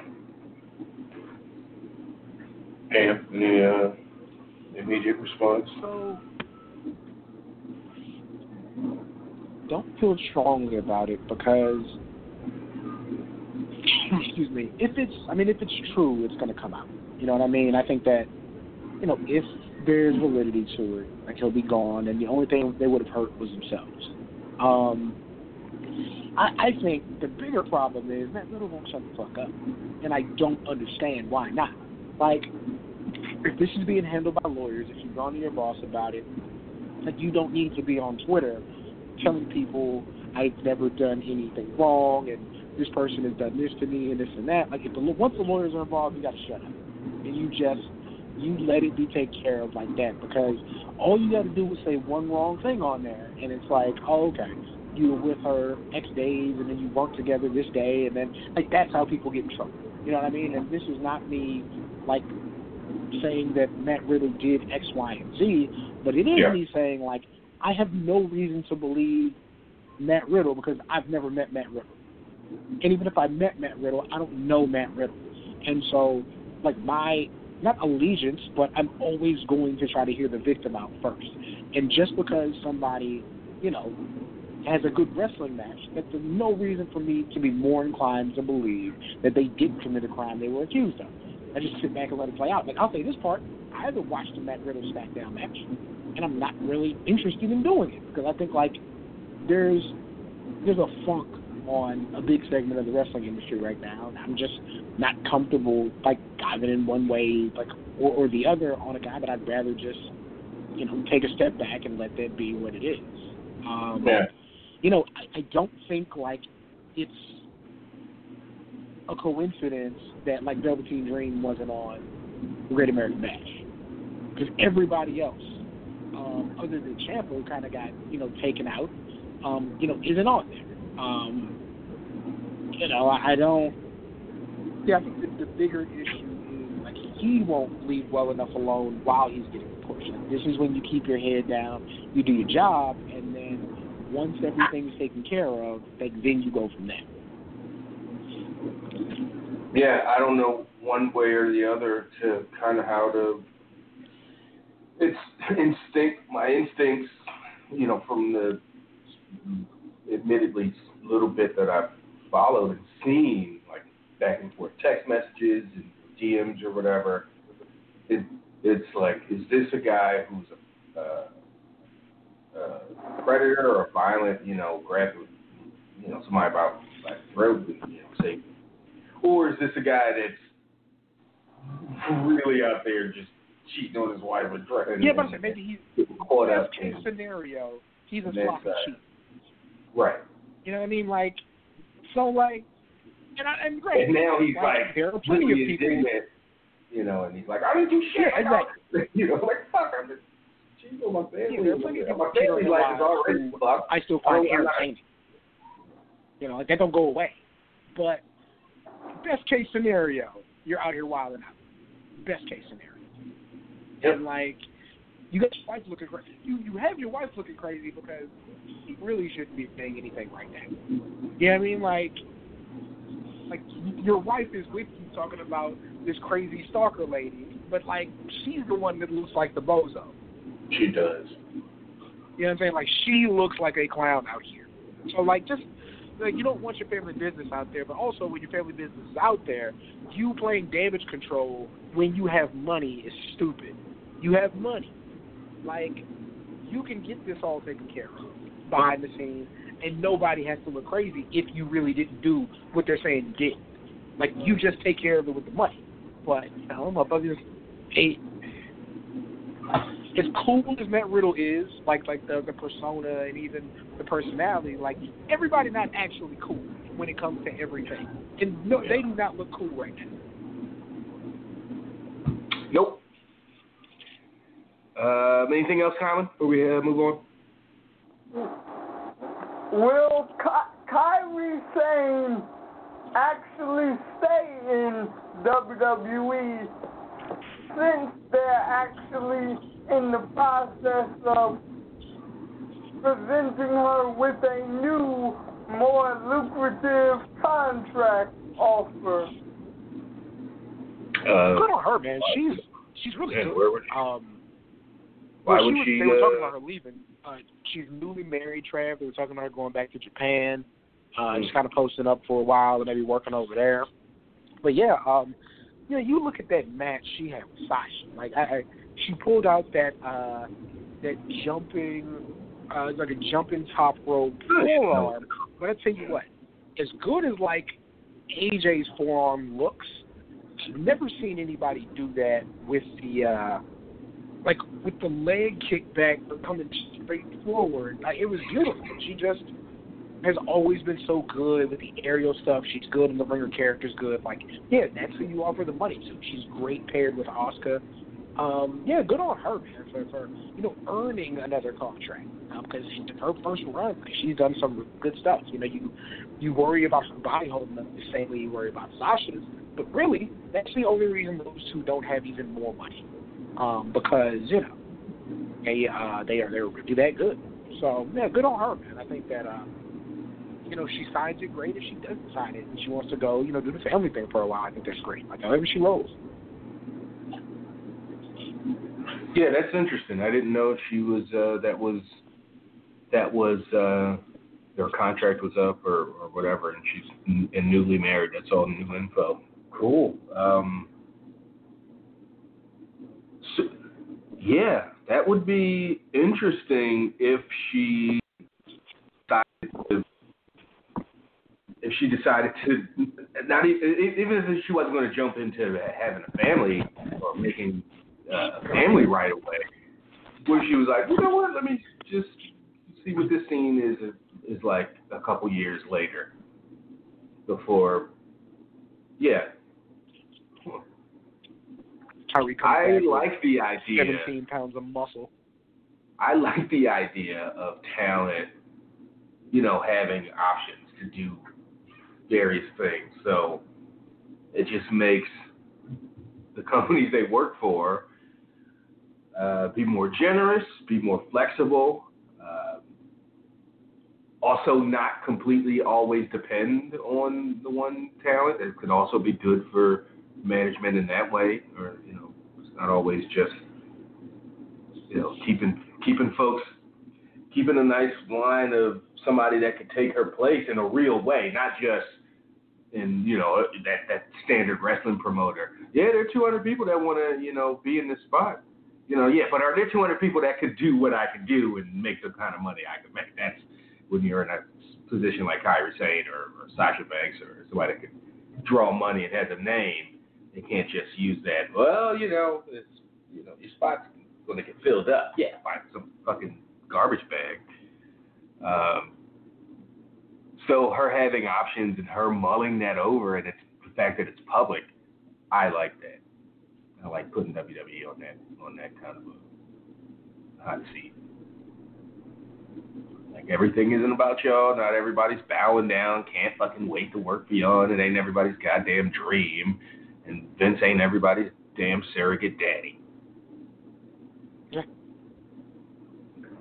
Cam, any uh, immediate response? So, don't feel strongly about it because, excuse me, if it's, I mean, if it's true, it's going to come out. You know what I mean? I think that, you know, if there's validity to it, like he'll be gone, and the only thing they would have hurt was themselves. Um, I, I think the bigger problem is that Riddle won't shut the fuck up, and I don't understand why not. Like, if this is being handled by lawyers, if you've gone to your boss about it, like you don't need to be on Twitter telling people I've never done anything wrong and this person has done this to me and this and that. Like if the once the lawyers are involved, you got to shut up and you just you let it be taken care of like that because all you got to do is say one wrong thing on there and it's like oh okay you were with her X days and then you worked together this day and then like that's how people get in trouble. You know what I mean? And this is not me like saying that Matt Riddle did X, Y, and Z, but it is Yeah. me saying like I have no reason to believe Matt Riddle because I've never met Matt Riddle. And even if I met Matt Riddle, I don't know Matt Riddle. And so like my not allegiance, but I'm always going to try to hear the victim out first. And just because somebody, you know, has a good wrestling match, that's no reason for me to be more inclined to believe that they did commit a crime they were accused of. I just sit back and let it play out. Like I'll say this part, I haven't watched the Matt Riddle SmackDown match, and I'm not really interested in doing it because I think like there's there's a funk on a big segment of the wrestling industry right now, and I'm just not comfortable like diving in one way like or, or the other on a guy, but I'd rather just you know take a step back and let that be what it is. Um, Yeah. you know, I, I don't think like it's a coincidence that like Velveteen Dream wasn't on Great American Bash because everybody else, um, other than Ciampa, kind of got you know taken out. Um, you know, isn't on there. Um, you know, I, I don't. Yeah, I think the, the bigger issue is like he won't leave well enough alone while he's getting pushed. Like, this is when you keep your head down, you do your job, and then once everything's taken care of, like then you go from there. Yeah, I don't know one way or the other to kind of how to. It's instinct. My instincts, you know, from the admittedly little bit that I've followed and seen, like back and forth text messages and DMs or whatever, it it's like, is this a guy who's a, uh, a predator or a violent, you know, grab, you know, somebody about like throat, you know, say, or is this a guy that's really out there just cheating on his wife with trying Yeah, but maybe he's caught up best case in scenario. He's a sloppy cheat. right. You know what I mean? Like, so like, and I and great. And now he's like, there are plenty of people. indignant, you know, and he's like, I didn't do shit. Yeah, exactly. You know, like fuck, I'm just cheating on my family. Yeah, there are plenty of my people family life is already fucked. I still find entertaining. You know, like that don't go away. But best case scenario, you're out here wilding out. Best case scenario. Yep. And like, you got your wife looking crazy. You you have your wife looking crazy because she really shouldn't be saying anything like that. You know what I mean? Like, like your wife is with you talking about this crazy stalker lady, but like she's the one that looks like the bozo. She does. You know what I'm saying? Like she looks like a clown out here. So like just like you don't want your family business out there, but also when your family business is out there, you playing damage control when you have money is stupid. You have money. Like you can get this all taken care of behind the scenes and nobody has to look crazy if you really didn't do what they're saying you did. Like you just take care of it with the money. But you know, motherfuckers ain't as cool as Matt Riddle is, like like the the persona and even the personality, like everybody not actually cool when it comes to everything. And no, they do not look cool right now. Nope. Um, anything else, Kylan? Before we uh, move on. Will Ky- Kairi Sane actually stay in WWE since they're actually in the process of presenting her with a new, more lucrative contract offer? Uh, Good on her, man. She's she's really man, good. where would Um, why well, would she was, she? They were talking uh, about her leaving. Uh, she's newly married, Trav. They were talking about her going back to Japan. Uh, Mm. Just kind of posting up for a while and maybe working over there. But yeah, um, you know, you look at that match she had with Sasha. Like, I, I she pulled out that uh, that jumping, uh, like a jumping top rope forearm. But I tell you what, as good as like AJ's forearm looks, I've never seen anybody do that with the uh like with the leg kick back coming straight forward. Like it was beautiful. She just has always been so good with the aerial stuff. She's good in the ringer character's good. Like, yeah, that's who you offer the money to. She's great paired with Asuka. Um, yeah, good on her, man, for, for you know earning another contract because in her first run, she's done some good stuff. You know, you you worry about her body holding up the same way you worry about Sasha's, but really, that's the only reason those two don't have even more money, um, because you know they uh, they are they're really that good. So yeah, good on her, man. I think that uh, you know if she signs it, great. If she doesn't sign it and she wants to go, you know, do the family thing for a while, I think that's great. Like however she rolls. Yeah, that's interesting. I didn't know if she was uh that was that was uh their contract was up or, or whatever and she's n- and newly married. That's all new info. Cool. Um so, yeah, that would be interesting if she decided to if she decided to not even if she wasn't going to jump into having a family or making uh, a family right away, where she was like, you know what, let me just see what this scene is is like a couple years later before, yeah. Kairi comes I like the idea. seventeen pounds of muscle. I like the idea of talent, you know, having options to do various things. So it just makes the companies they work for uh, be more generous, be more flexible, uh, also not completely always depend on the one talent. It could also be good for management in that way, or you know, not always just you know keeping keeping folks keeping a nice line of somebody that could take her place in a real way, not just and you know that that standard wrestling promoter. Yeah, there are 200 people that want to you know be in this spot. You know, yeah, but are there 200 people that could do what I could do and make the kind of money I could make? That's when you're in a position like Kairi Sane or, or Sasha Banks or somebody that could draw money and has a name. They can't just use that. Well, you know, it's you know your spot's going to get filled up. Yeah, find some fucking garbage bag. Um, so her having options and her mulling that over, and it's the fact that it's public, I like that. I like putting WWE on that on that kind of a hot seat. Like everything isn't about y'all. Not everybody's bowing down. Can't fucking wait to work for y'all. And it ain't everybody's goddamn dream. And Vince ain't everybody's damn surrogate daddy. Yeah.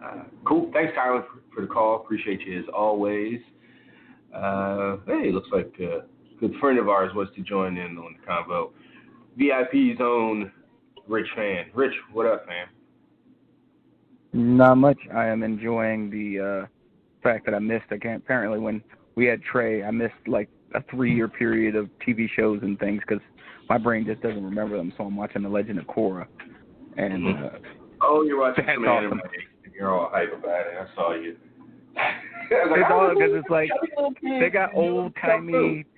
Uh, cool. Thanks, Tyler, for, for the call. Appreciate you as always. Uh, hey, looks like a good friend of ours was to join in on the convo. VIP's own Rich Fan. Rich, what up, man? Not much. I am enjoying the uh, fact that I missed. I can't, apparently, when we had Trey, I missed like a three-year period of TV shows and things because my brain just doesn't remember them. So I'm watching The Legend of Korra, and uh, Oh, you're watching some anime. You're all hype about it. I saw you. it's all because it's like they got old timey.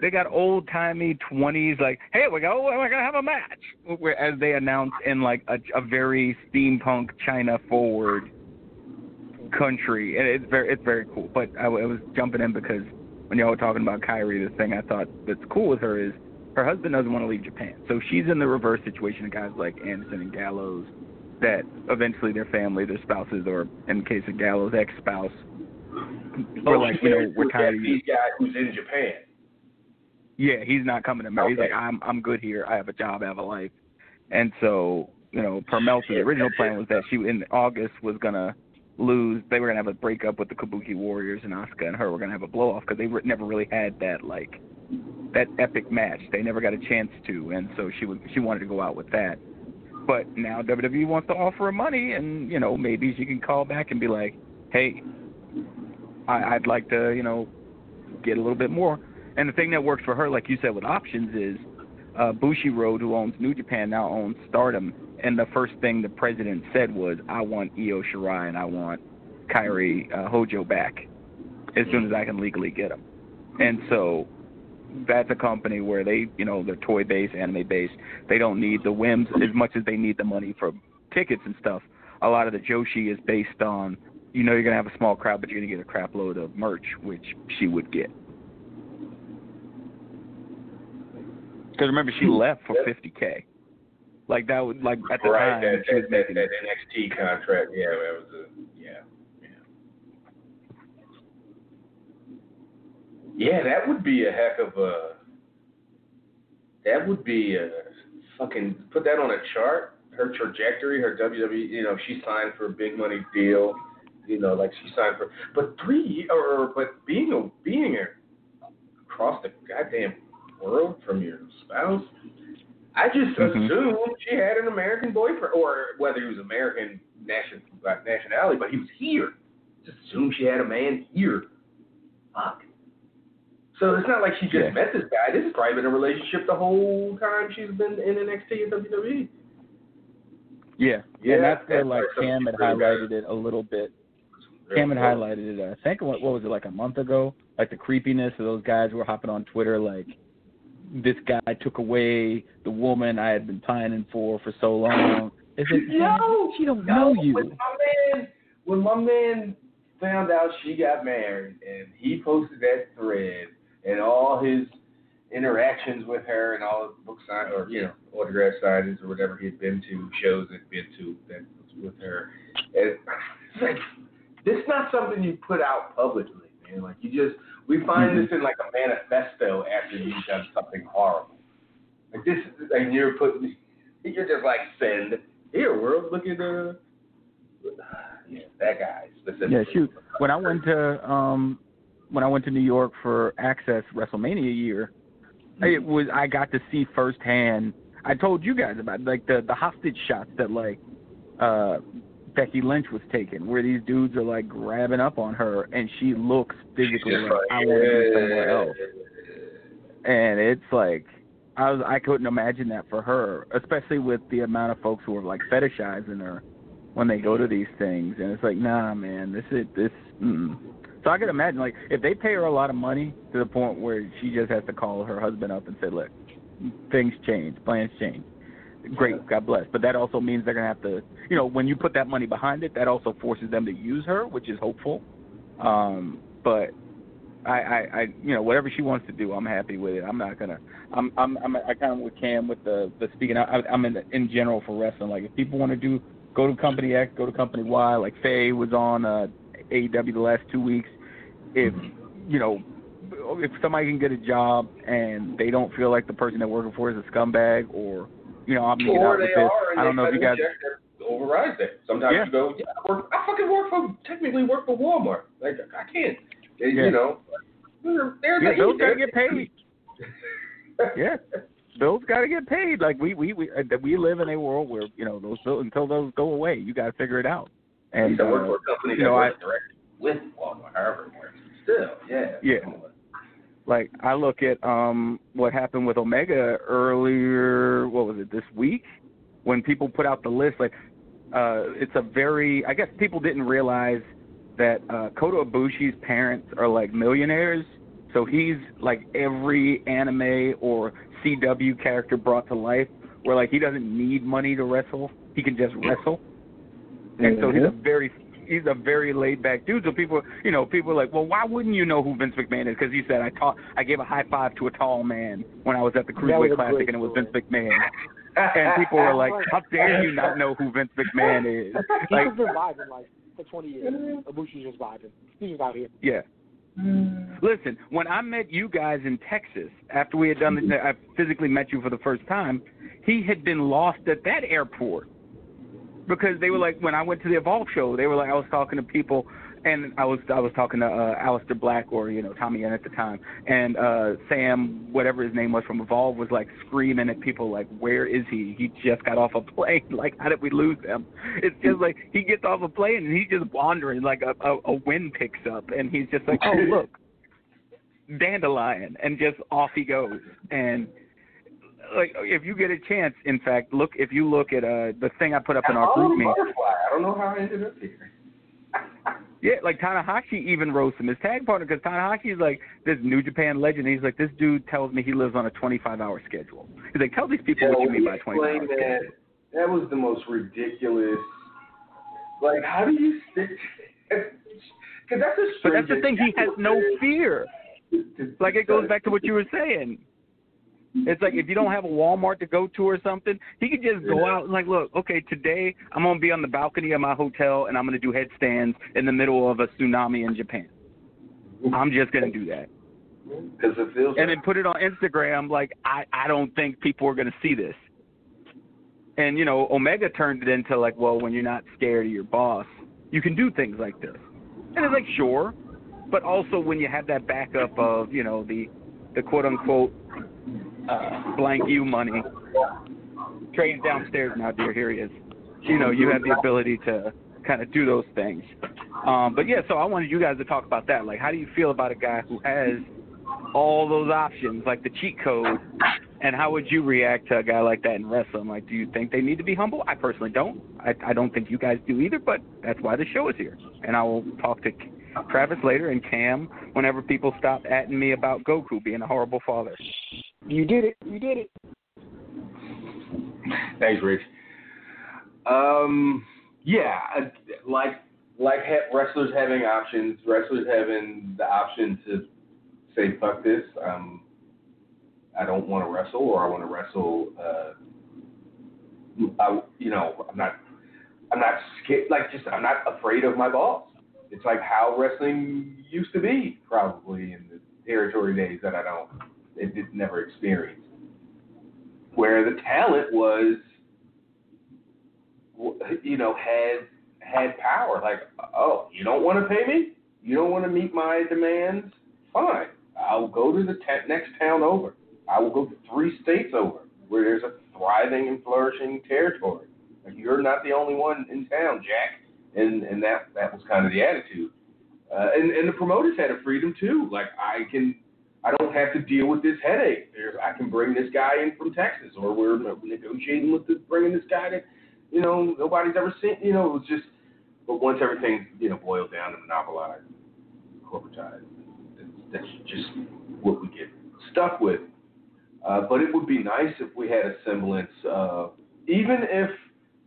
They got old timey twenties. Like, hey, we go. We're gonna have a match. Where- As they announce in like a, a very steampunk China forward country, and it's very it's very cool. But I was jumping in because when y'all were talking about Kairi, the thing I thought that's cool with her is her husband doesn't want to leave Japan, so she's in the reverse situation of guys like Anderson and Gallows, that eventually their family, their spouses, or in the case of Gallows, ex-spouse, were Oh, like, you know, we're tired of you. Guy who's in Japan. Yeah, he's not coming to America. Okay. He's like, I'm I'm good here. I have a job. I have a life. And so, you know, per Meltzer, the original plan was that she in August was gonna lose. They were gonna have a breakup with the Kabuki Warriors, and Asuka and her were gonna have a blow off because they re- never really had that like that epic match. They never got a chance to, and so she would she wanted to go out with that. But now WWE wants to offer her money, and you know maybe she can call back and be like, hey, I, I'd like to you know get a little bit more. And the thing that works for her, like you said, with options is uh, Bushiroad, who owns New Japan, now owns Stardom. And the first thing the president said was, "I want Io Shirai and I want Kairi uh, Hojo back as soon as I can legally get them." And so that's a company where they, you know, they're toy based, anime based. They don't need the whims as much as they need the money for tickets and stuff. A lot of the Joshi is based on, you know, you're gonna have a small crowd, but you're gonna get a crap load of merch, which she would get. Because remember, she hmm. left for 50k. Like that would like at the right, time that, she was that, that, making. that NXT contract. Yeah, that was a yeah, yeah. That would be a heck of a. That would be a fucking put that on a chart. Her trajectory, her WWE. You know, she signed for a big money deal. You know, like she signed for, but three or but being a being a across the goddamn world from your spouse. I just Mhm. assumed she had an American boyfriend, or whether he was American nation, nationality, but he was here. Just assumed she had a man here. Fuck. So it's not like she just Yeah. met this guy. This has probably been a relationship the whole time she's been in NXT and WWE. Yeah, Yeah, and that's where like Cam had highlighted it a little bit. Cam had highlighted it. uh, I think what, what was it like a month ago? Like the creepiness of those guys who were hopping on Twitter, like this guy took away the woman I had been pining for for so long. Is it? Yo, she don't No, know you. When my man, when my man found out she got married, and he posted that thread, and all his interactions with her, and all the book sign or you know autograph signings or whatever he'd been to, shows he'd been to that with her, and it's like this is not something you put out publicly, man. Like you just we find Mhm. this in like a manifesto after you've done something horrible. Like this, and you're putting, you're just like send here, world. Look at uh, yeah, that guy specifically. Yeah, shoot. When I went to um when I went to New York for Axxess WrestleMania year, it was I got to see firsthand. I told you guys about like the the hostage shots that like uh Becky Lynch was taking, where these dudes are like grabbing up on her, and she looks physically like I want to be somewhere else. and it's like I was I couldn't imagine that for her, especially with the amount of folks who are like fetishizing her when they go to these things, and it's like, nah, man, this is this. Mm. So I can imagine, like, if they pay her a lot of money to the point where she just has to call her husband up and say, look, things change, plans change. Great, God bless. But that also means they're gonna have to, you know, when you put that money behind it, that also forces them to use her, which is hopeful. Um, but I, I, I, you know, whatever she wants to do, I'm happy with it. I'm not gonna. I'm, I'm, I'm I kind of with Cam with the the speaking. I, I'm in in general for wrestling. Like if people want to do, go to company X, go to company Y. Like Faye was on uh, AEW the last two weeks. If you know, if somebody can get a job and they don't feel like the person they're working for is a scumbag or you know, I'm making or out with this. I don't know if you guys. a check that overrides that. Sometimes Yeah. you go, yeah, I, work, I fucking work for technically work for Walmart. Like I can't, They- Yeah. you know. They're, they're, Yeah, those gotta get paid. Yeah, bills got to get paid. Like we we we uh, we live in a world where you know those bills until those go away, you got to figure it out. I And used to work uh, for a company you that know, works directly with Walmart, however it works. Still, yeah. Yeah. like I look at um what happened with Omega earlier. What was it this week? When people put out the list, like uh it's a very. I guess people didn't realize that uh Kota Ibushi's parents are like millionaires. So he's like every anime or CW character brought to life, where like he doesn't need money to wrestle. He can just wrestle. And so he's a mm-hmm. very he's a very laid back dude. So people, you know, people are like, well, why wouldn't you know who Vince McMahon is? Because he said I taught, I gave a high five to a tall man when I was at the Cruiserweight Classic, and it was. Vince McMahon. And people were like, how dare you not know who Vince McMahon is? He's Like, been vibing like for 20 years. Ibushi's just vibing. He's just out here. yeah. Listen, when I met you guys in Texas after we had done the, I physically met you for the first time. He had been lost at that airport because they were like when I went to the Evolve show, they were like I was talking to people and I was I was talking to uh Aleister Black or you know Tommy End at the time and uh Sam whatever his name was from Evolve was like screaming at people like where is he? He just got off a plane. Like how did we lose him? It's just like he gets off a plane and he's just wandering like a a, a wind picks up and he's just like oh look dandelion and just off he goes and like if you get a chance in fact look if you look at uh the thing I put up in our Oh, group meeting. I don't know how I ended up here. Yeah, like Tanahashi even roasts him, his tag partner, because Tanahashi is like this New Japan legend. He's like, this dude tells me he lives on a 25-hour schedule. He's like, tell these people Yeah, what you mean by 25 hour explained that, schedule. that was the most ridiculous. Like, how do you stick? Because that's a But that's the thing, he has no fear. Like it goes back to what you were saying. It's like if you don't have a Walmart to go to or something, he could just go out and like, look, okay, today I'm gonna be on the balcony of my hotel and I'm gonna do headstands in the middle of a tsunami in Japan. I'm just gonna do that. Because it feels. and then put it on Instagram. Like I, I don't think people are going to see this. And you know, Omega turned it into like, well, when you're not scared of your boss, you can do things like this. And it's like, sure, but also when you have that backup of you know the, the quote unquote uh, blank you money. Trey's downstairs now, dear. Here he is. You know, you have the ability to kind of do those things. Um, but yeah, so I wanted you guys to talk about that. Like, how do you feel about a guy who has all those options, like the cheat code, and how would you react to a guy like that in wrestling? Like, do you think they need to be humble? I personally don't. I, I don't think you guys do either, but that's why the show is here. And I will talk to Travis later and Cam whenever people stop atting me about Goku being a horrible father. You did it. You did it. Thanks, Rich. Um, yeah, like like ha- wrestlers having options, wrestlers having the option to say fuck this. Um, I don't want to wrestle, or I want to wrestle. Uh, I, you know, I'm not. I'm not scared. Like, just I'm not afraid of my boss. It's like how wrestling used to be, probably in the territory days that I don't, it did never experience where the talent was, you know, had had power. Like, oh, you don't want to pay me? You don't want to meet my demands? Fine, I'll go to the te- next town over. I will go three states over where there's a thriving and flourishing territory. Like, you're not the only one in town, Jack. And and that that was kind of the attitude. Uh, and and the promoters had a freedom too. Like I can I don't have to deal with this headache. I can bring this guy in from Texas, or we're negotiating with the, bringing this guy that, you know, nobody's ever seen. You know, it was just. But once everything, you know, boiled down to monopolized, corporatized, that's just what we get stuck with. Uh, but it would be nice if we had a semblance of, even if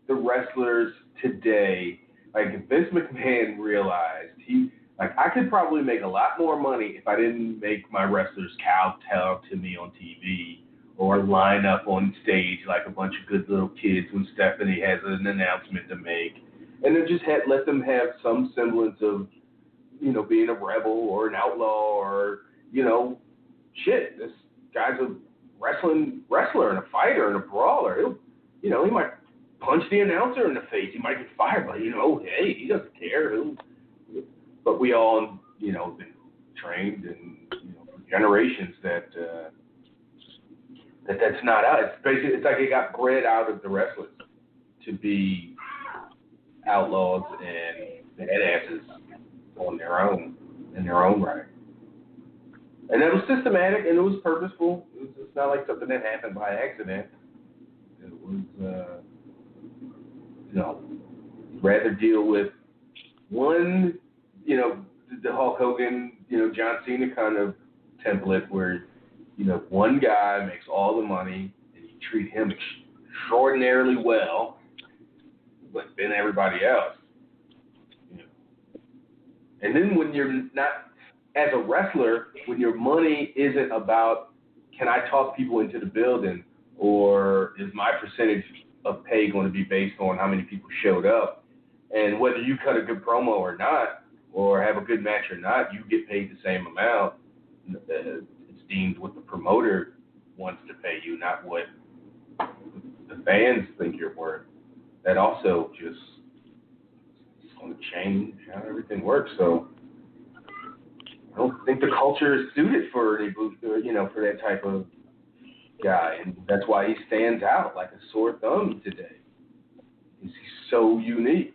the wrestlers today, like if Vince McMahon realized he, like I could probably make a lot more money if I didn't make my wrestlers kowtow to me on TV or line up on stage like a bunch of good little kids when Stephanie has an announcement to make, and then just had, let them have some semblance of, you know, being a rebel or an outlaw or you know, shit, this guy's a wrestling wrestler and a fighter and a brawler. He'll, you know, he might punch the announcer in the face. He might get fired, but you know, hey, he doesn't care. He'll, but we all, you know, been trained and you know, for generations that uh, that that's not out. It's basically it's like it got bred out of the wrestlers to be outlaws and badasses on their own in their own right. And it was systematic and it was purposeful. It was, it's not like something that happened by accident. It was, uh, know, rather deal with one, you know, the Hulk Hogan, you know, John Cena kind of template where, you know, one guy makes all the money and you treat him extraordinarily well, but then everybody else. And then when you're not as a wrestler, when your money isn't about can I talk people into the building or is my percentage of pay going to be based on how many people showed up and whether you cut a good promo or not or have a good match or not, you get paid the same amount. Uh, it's deemed what the promoter wants to pay you, not what the fans think you're worth. That also just is going to change how everything works. So I don't think the culture is suited for a you know, for that type of guy, and that's why he stands out like a sore thumb today. He's so unique.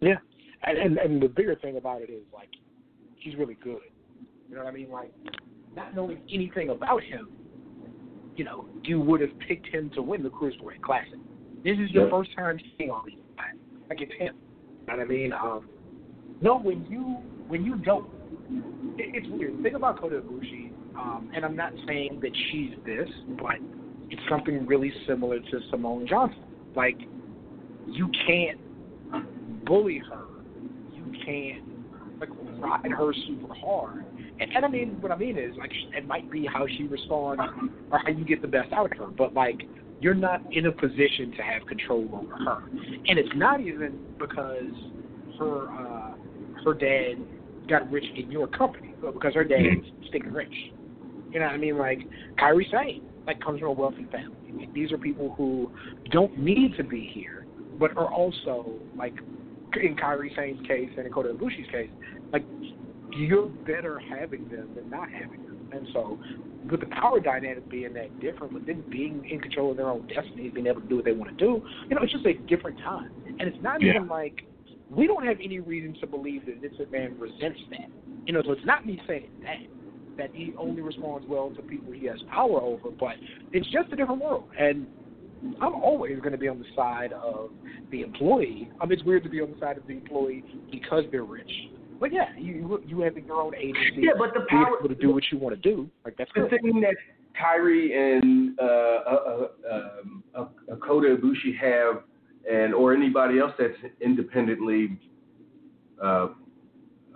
Yeah, and, and and the bigger thing about it is like he's really good. You know what I mean? Like not knowing anything about him, you know, you would have picked him to win the Cruiserweight Classic. This is your yep. first time seeing all these guys. Like it's him. You know what I mean? Um, no, when you when you don't it's weird. The thing about Kota Ibushi, um, and I'm not saying that she's this, but it's something really similar to Simone Johnson. Like, you can't bully her. You can't like ride her super hard. And, and I mean, what I mean is, like, it might be how she responds or how you get the best out of her. But like, you're not in a position to have control over her. And it's not even because her uh, her dad got rich in your company but because her dad's mm-hmm. stinking rich. You know what I mean? Like Kairi Sane, like comes from a wealthy family. Like, these are people who don't need to be here, but are also like in Kairi Sane's case and in Kota Ibushi's case, like you're better having them than not having them. And so, with the power dynamic being that different, with them being in control of their own destiny, being able to do what they want to do, you know, it's just a different time. And it's not yeah. even like we don't have any reason to believe that Vince McMahon resents that. You know, so it's not me saying that that he only responds well to people he has power over, but it's just a different world. And I'm always going to be on the side of the employee. I mean, it's weird to be on the side of the employee because they're rich. But yeah, you you have your own agency. Yeah, but the power to do what you want to do. Like that's the good. thing that Kairi and uh, uh, uh, um, uh, Kota Ibushi have and or anybody else that's independently uh,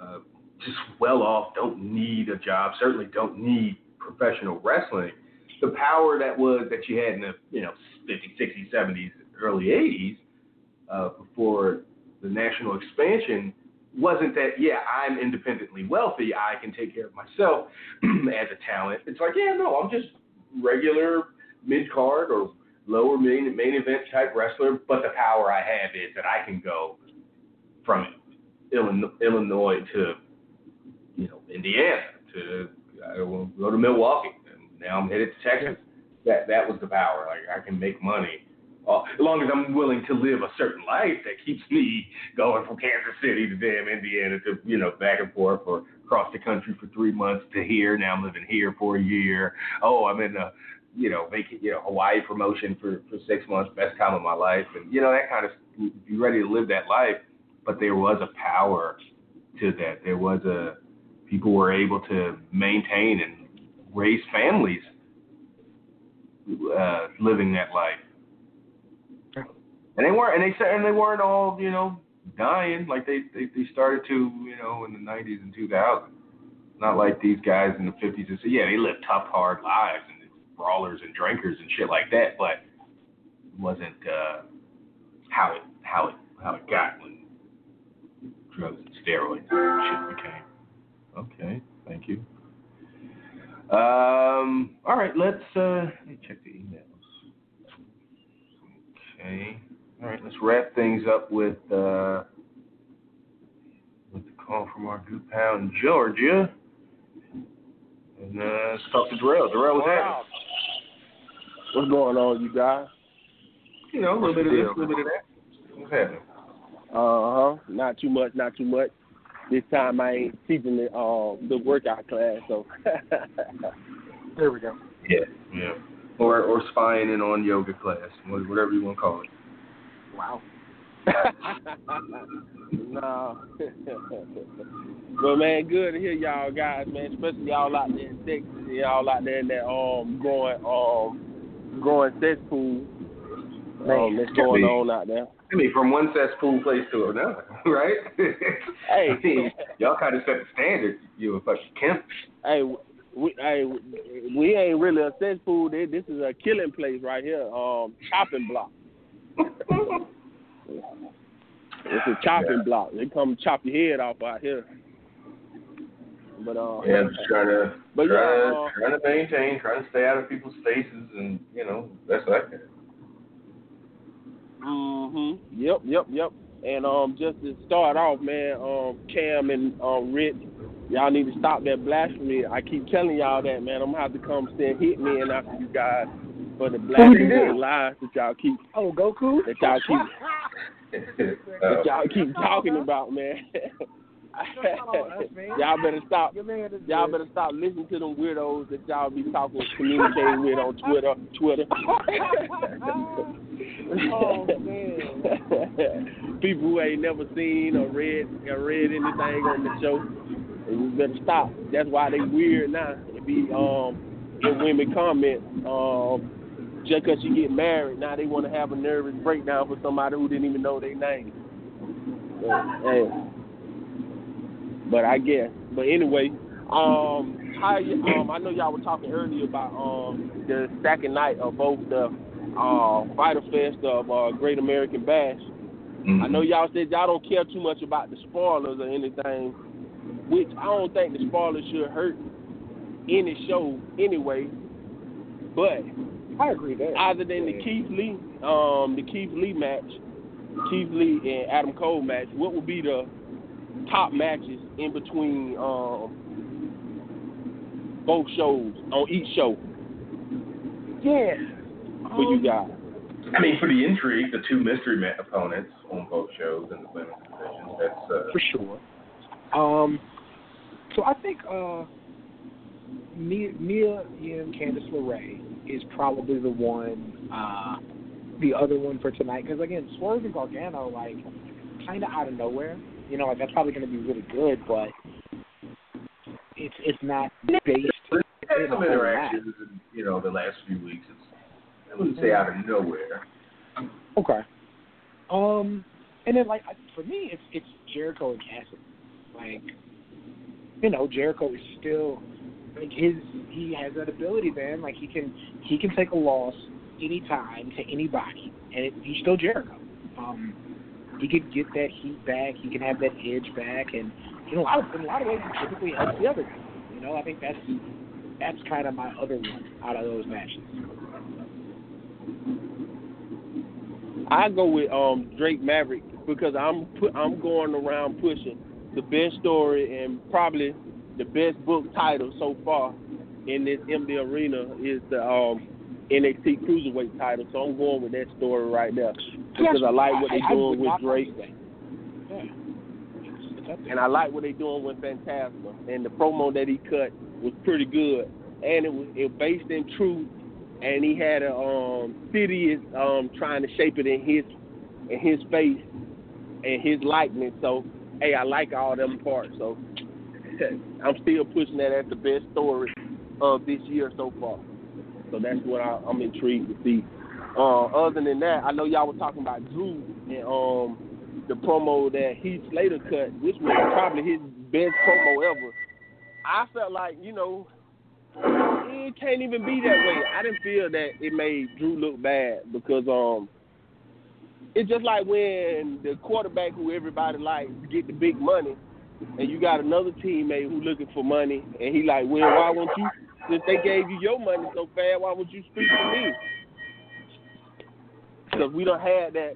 uh, just well off, don't need a job, certainly don't need professional wrestling. The power that was that you had in the you know 50s, 60s, 70s, early 80s uh, before the national expansion wasn't that yeah I'm independently wealthy I can take care of myself as a talent. It's like yeah no I'm just regular mid card or lower main main event type wrestler, but the power I have is that I can go from Illinois to you know Indiana to I will go to Milwaukee, and now I'm headed to Texas. That that was the power. Like I can make money uh, as long as I'm willing to live a certain life that keeps me going from Kansas City to damn Indiana to you know back and forth or across the country for three months to here. Now I'm living here for a year. Oh, I'm in a you know making you know Hawaii promotion for for six months, best time of my life, and you know that kind of be ready to live that life. But there was a power to that. There was a people were able to maintain and raise families uh, living that life. And they weren't, and they said, and they weren't all, you know, dying like they, they they started to, you know, in the 90s and 2000s. Not like these guys in the 50s and so yeah, they lived tough, hard lives and brawlers and drinkers and shit like that, but it wasn't uh, how it how it how it got when drugs and steroids and shit became. Okay, thank you. Um, all right, let's uh, let me check the emails. Okay, all right, let's wrap things up with uh, with the call from our good pal in Georgia, and uh, let's talk to Darrell. Darrell, what's happening? What's going on, you guys? You know, a little bit of this, a little bit of that. What's happening? Uh huh. Not too much. Not too much. This time I ain't teaching the uh, the workout class, so there we go. Yeah, yeah. Or or spying in on yoga class, whatever you want to call it. Wow. no. but man, good to hear y'all guys, man, especially y'all out there in Texas, y'all out there in that um growing um growing cesspool. Um, that's going on out there. I mean, from one cesspool place to another, right? Hey. I mean, y'all kind of set the standard. You a fucking Kemp. Hey, we hey we ain't really a cesspool. This this is a killing place right here. Um, chopping block. It's a chopping Yeah. block. They come chop your head off out here. But uh, Yeah, just trying to But yeah, trying, uh, trying to maintain, trying to stay out of people's faces, and you know, that's what I can. Mhm. Yep, yep, yep. And um, just to start off, man, um, Cam and um, Rich, y'all need to stop that blasphemy. I keep telling y'all that, man. I'm gonna have to come stand hit me and after you guys for the blasphemy and lies that y'all keep Oh, Goku. that y'all keep that y'all keep talking about, man. y'all better stop. Y'all better stop listening to them weirdos that y'all be talking, communicating with on Twitter. Twitter. Oh, man. People who ain't never seen or read or read anything on the show, and you better stop. That's why they weird now. It be um, if women comment um, just 'cause you get married, now they want to have a nervous breakdown for somebody who didn't even know their name. So, hey. But I guess. But anyway, um, how you, um, I know y'all were talking earlier about um the second night of both the uh Fyter Fest of uh, Great American Bash. mhm. I know y'all said y'all don't care too much about the spoilers or anything, which I don't think the spoilers should hurt any show anyway. But I agree that other than the Keith Lee, um, the Keith Lee match, Keith Lee and Adam Cole match, what would be the top matches in between um, both shows on each show Yeah. for you guys? I mean, for the intrigue, the two mystery ma- opponents on both shows in the women's division. That's uh, for sure. Um, so I think uh, Mia, Mia and Candice LeRae is probably the one, uh, the other one for tonight. Because again, Swerve and Gargano, like, kind of out of nowhere. You know, like that's probably going to be really good, but it's it's not based some interactions in you know the last few weeks. It's, I wouldn't say out of nowhere. Okay. Um, and then like for me, it's it's Jericho and Cassidy. Like, you know, Jericho is still like his he has that ability, man. Like he can he can take a loss anytime to anybody, and it, he's still Jericho. Um, he could get that heat back. He can have that edge back, and in a lot of in a lot of ways, he typically helps the other guy. You know, I think that's that's kind of my other one out of those matches. I go with um Drake Maverick because I'm pu- I'm going around pushing the best story and probably the best book title so far in this MD Arena is the um NXT Cruiserweight title. So I'm going with that story right there Yes, because I like what they're doing with Drake. Yeah. It's- it's up there. And I like what they're doing with Fantasma. And the promo that he cut was pretty good. And it was it based in truth. And he had a um city is um trying to shape it in his in his face and his likeness. So hey, I like all them parts. So I'm still pushing that as the best story of this year so far. So that's what I, I'm intrigued to see. Uh, other than that, I know y'all were talking about Drew and um the promo that Heath Slater cut, which was probably his best promo ever. I felt like, you know, it can't even be that way. I didn't feel that it made Drew look bad because um it's just like when the quarterback who everybody likes get the big money and you got another teammate who looking for money and he like, Well, why won't you since they gave you your money so fast, why would you speak to me? Because we don't have that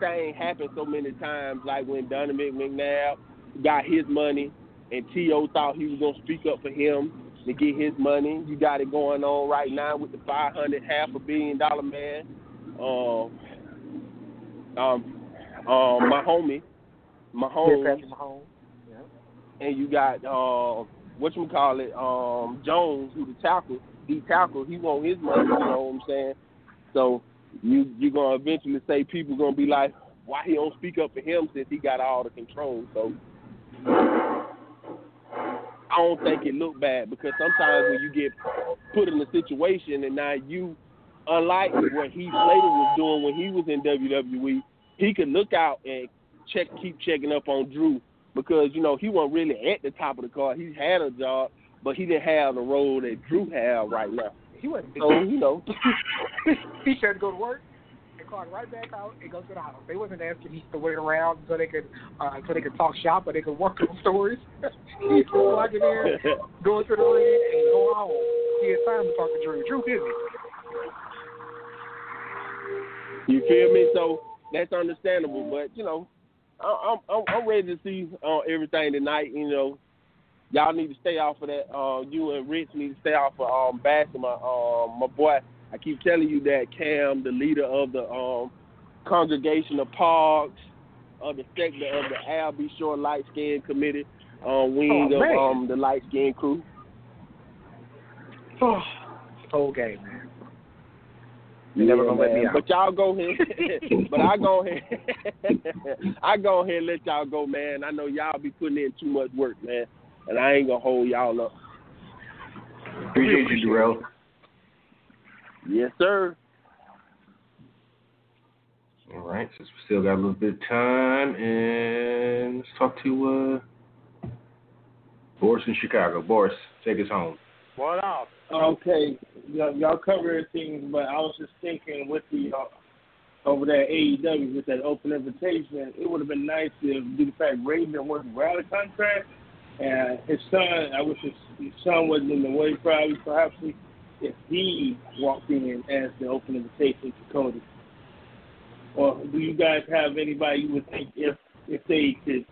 thing happen so many times, like when Donovan McNabb got his money and T.O. thought he was going to speak up for him to get his money. You got it going on right now with the 500, half a billion dollar man. Um, um, um, my homie, my Yeah, home, Patrick Mahomes. Yeah. and you got uh, what you call it, um, Jones, who the tackle, the tackle, he want his money. You know what I'm saying? So you you're gonna eventually say people gonna be like, why he don't speak up for him since he got all the control? So I don't think it looked bad because sometimes when you get put in a situation and now you, unlike what Heath Slater was doing when he was in WWE, he could look out and check, keep checking up on Drew because you know he wasn't really at the top of the card. He had a job, but he didn't have the role that Drew had right now. He wasn't. So you know, he should go to work and called right back out and go to the house. They wasn't asking Heath to wait around so they could uh, so they could talk shop or they could work on stories. he was walking in, going to the ring, and go home. He had time to talk to Drew. Drew busy. You feel me? So that's understandable. But you know, I'm I'm, I'm ready to see uh, everything tonight. You know, y'all need to stay off of that. Uh, you and Rich need to stay off of um, bashing my um, my boy. I keep telling you that Cam, the leader of the um, congregation of Parks, of the sector of the Al B. Sure Light Skin Committee, uh, wing Oh, of um, the Light Skin Crew. Oh, whole game, man. They never gonna let me out. But y'all go ahead. but I go ahead. I go ahead and let y'all go, man. I know y'all be putting in too much work, man, and I ain't gonna hold y'all up. Appreciate you, Darrell. Yes, sir. All right, since we still got a little bit of time, and let's talk to uh, Boris in Chicago. Boris, take us home. What up? Okay, y'all, y'all cover everything, but I was just thinking with the uh, over there AEW with that open invitation, it would have been nice if, due to the fact Raven wasn't out of contract, and his son, I wish his, his son wasn't in the way, probably, perhaps if he walked in as the open invitation to Cody. Or do you guys have anybody you would think if if they could,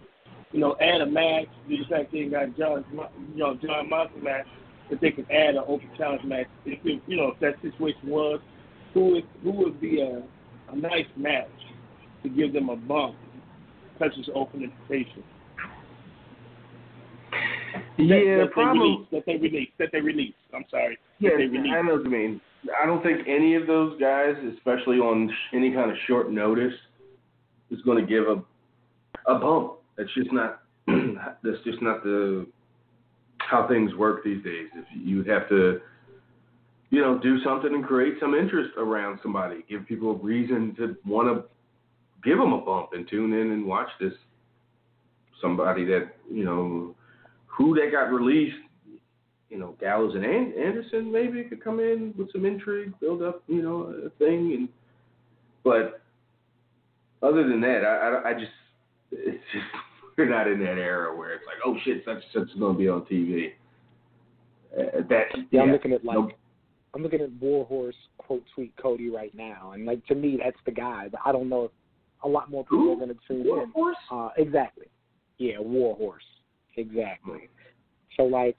you know, add a match, due to the fact they got John, you know, Jon Moxley match, if they could add an open challenge match, if it, you know if that situation was, who would who would be a a nice match to give them a bump, such as open invitation. That, Yeah, that they release, that they release, that they release. I'm sorry. Yeah, they release. I know what you mean. I don't think any of those guys, especially on any kind of short notice, is going to give a a bump. That's just not. that's just not the how things work these days. If you have to, you know, do something and create some interest around somebody, give people a reason to want to give them a bump and tune in and watch this. Somebody that you know, who that got released you know, Gallows and Anderson maybe could come in with some intrigue, build up, you know, a thing. And but other than that, I, I, I just it's just we're not in that era where it's like, oh shit, such and such is going to be on TV. Uh, that Yeah, I'm looking at like no- I'm looking at Warhorse quote tweet Cody right now, and like to me that's the guy. But I don't know if a lot more people Who? are going to tune Warhorse? in. Uh, exactly. Yeah, Warhorse. Exactly. So like,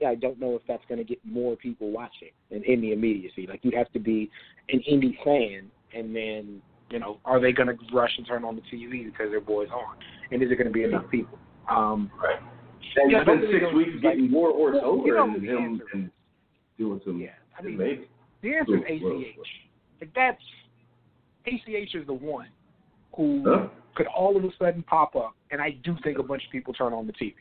yeah, I don't know if that's going to get more people watching in, in the immediacy. Like you'd have to be an indie fan, and then you know, are they going to rush and turn on the TV because their boy's on? And is it going to be enough people? Um, right. And yeah, it's been six they'll- weeks like- getting more or Well, over you know and the him answer. and doing some Yeah, I mean, amazing. the answer is Well, well, ACH. Like that's ACH is the one who Huh? could all of a sudden pop up, and I do think a bunch of people turn on the TV.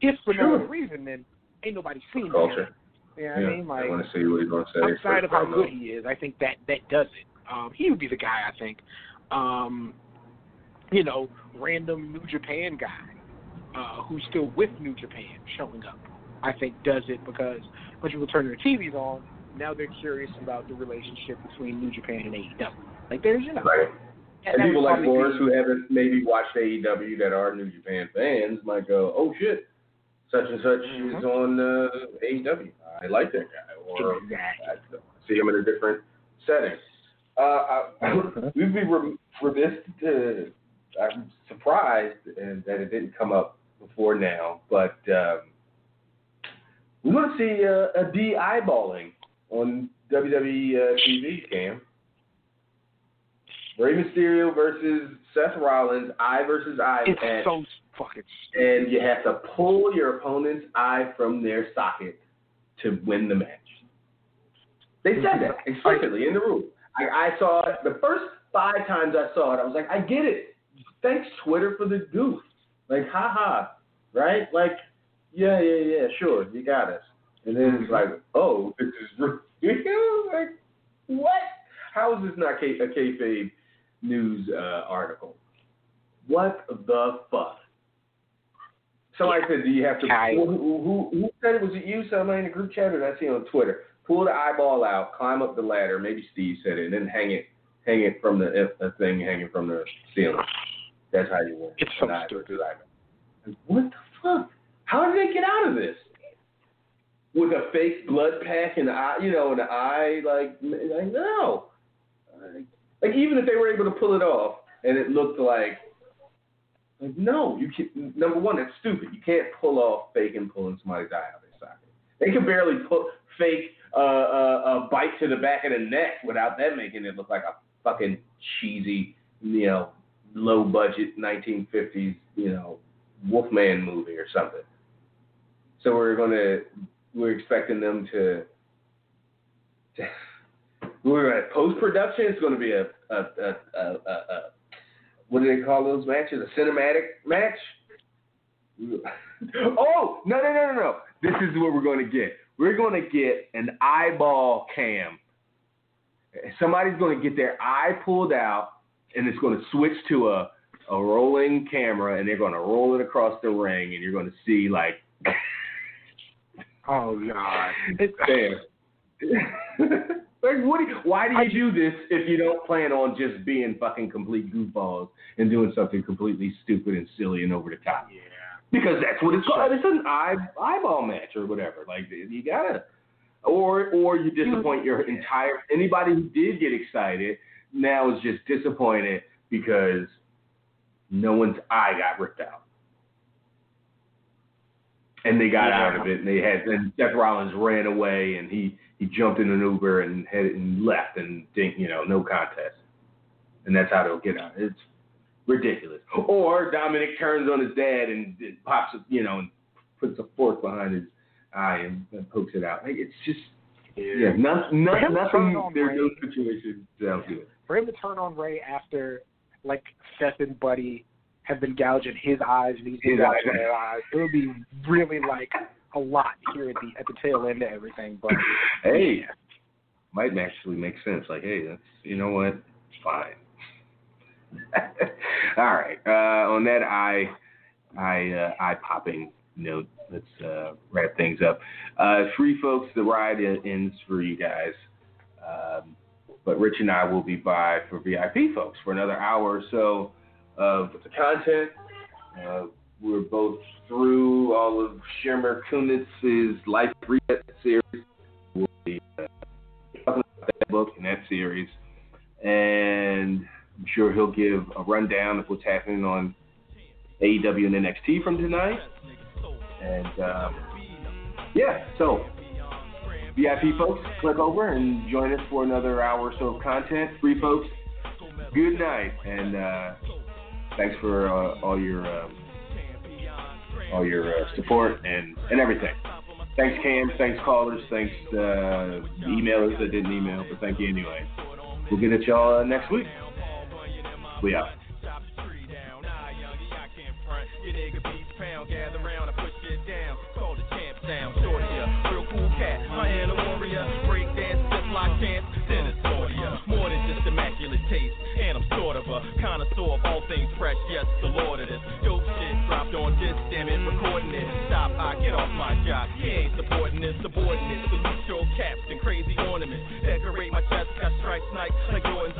If for Sure. no other reason, then ain't nobody seen Culture. him. You know yeah, I mean? Like want to see what he's going to say. outside of how good he is, I think that that does it. Um, he would be the guy. I think. Um, you know, random New Japan guy uh, who's still with New Japan showing up. I think does it because when people turn their TVs on, now they're curious about the relationship between New Japan and AEW. Like there's you know, Right. that- And people like Boris who haven't maybe watched AEW that are New Japan fans might go, oh shit, such and such Mhm. is on uh, AEW. I like that guy. Or Exactly. I see him in a different setting. Uh, I, we'd be rem- remiss to, I'm surprised and that it didn't come up before now, but um, we want to see uh, a D eyeballing on WWE uh, TV, Cam. Rey Mysterio versus Seth Rollins, eye versus eye It's match, so fucking. and you have to pull your opponent's eye from their socket to win the match. They said that explicitly in the rule. I, I saw it the first five times I saw it. I was like, I get it. Thanks Twitter for the goof. Like, haha, right? Like, yeah, yeah, yeah, sure, you got us. And then it's like, oh, this is real. like, what? How is this not K- a kayfabe news uh, article? What the fuck? Somebody said, do you have to? I- Who, who, who said it was it you? Somebody in the group chat, or did I see it on Twitter? Pull the eyeball out, climb up the ladder. Maybe Steve said it, and then hang it, hang it from the a thing hanging from the ceiling. That's how you win. It's so stupid. versus. What the fuck? How did they get out of this? With a fake blood pack in the eye, you know, in the eye, like, like no. Like, like even if they were able to pull it off, and it looked like, like no, you can. Number one, that's stupid. You can't pull off fake and pulling somebody's eye out of their socket. They can barely put fake uh, a bite to the back of the neck without that making it look like a fucking cheesy, you know, low budget 1950s, you know, Wolfman movie or something. So we're gonna, we're expecting them to, to we're at post production. It's gonna be a, a, a, a, a, a what do they call those matches? A cinematic match? oh no no no no no! This is what we're gonna get. We're gonna get an eyeball cam. Somebody's gonna get their eye pulled out, and it's gonna switch to a a rolling camera, and they're gonna roll it across the ring, and you're gonna see like Oh god. It's, there. like, what? Do you, why do you do this if you don't plan on just being fucking complete goofballs and doing something completely stupid and silly and over the top? yeah. Because that's what it's called. It's an eye eyeball match or whatever. Like you gotta, or or you disappoint your entire anybody who did get excited now is just disappointed because no one's eye got ripped out. And they got Yeah. out of it, and they had. And Seth Rollins ran away, and he he jumped in an Uber and headed and left, and think you know no contest, and that's how they'll get out. It's ridiculous. Or Dominic turns on his dad and it pops, you know, and puts a fork behind his eye and, and pokes it out. Like it's just yeah, not, For not, him to turn nothing. on There's no Rey- situation sounds good. For him to turn on Rey after like Seth and Buddy have been gouging his eyes and he's been gouging eyes. their eyes, it would be really like a lot here at the at the tail end of everything. But Hey, yeah. might actually make sense. Like, hey, that's you know what, fine. All right. Uh, on that eye, eye, uh, eye popping note, let's uh, wrap things up. Uh, free folks, the ride ends for you guys. Um, but Rich and I will be by for VIP folks for another hour or so of the content. Uh, we're both through all of Shimmer Kunitz's Life Reset series. We'll be uh, talking about that book and that series. And I'm sure he'll give a rundown of what's happening on AEW and NXT from tonight. And um, yeah, so VIP folks, click over and join us for another hour or so of content. Free folks, good night, and uh, thanks for uh, all your uh, all your uh, support and and everything. Thanks, Cam. Thanks, callers. Thanks, uh, emailers that didn't email, but thank you anyway. We'll get at y'all uh, next week. We out. Gather round, push it down. Call the sound, shorty, yeah. Real cool cat, dance, just like. More than just immaculate taste, and I'm sort of a connoisseur of all things fresh, yes, the lord of this. Dope shit dropped on this, damn it, recording it. Stop, I get off my job. He ain't supporting this, subordinate. Salute your caps and crazy ornaments. Decorate my chest, got stripes night like Jordan's.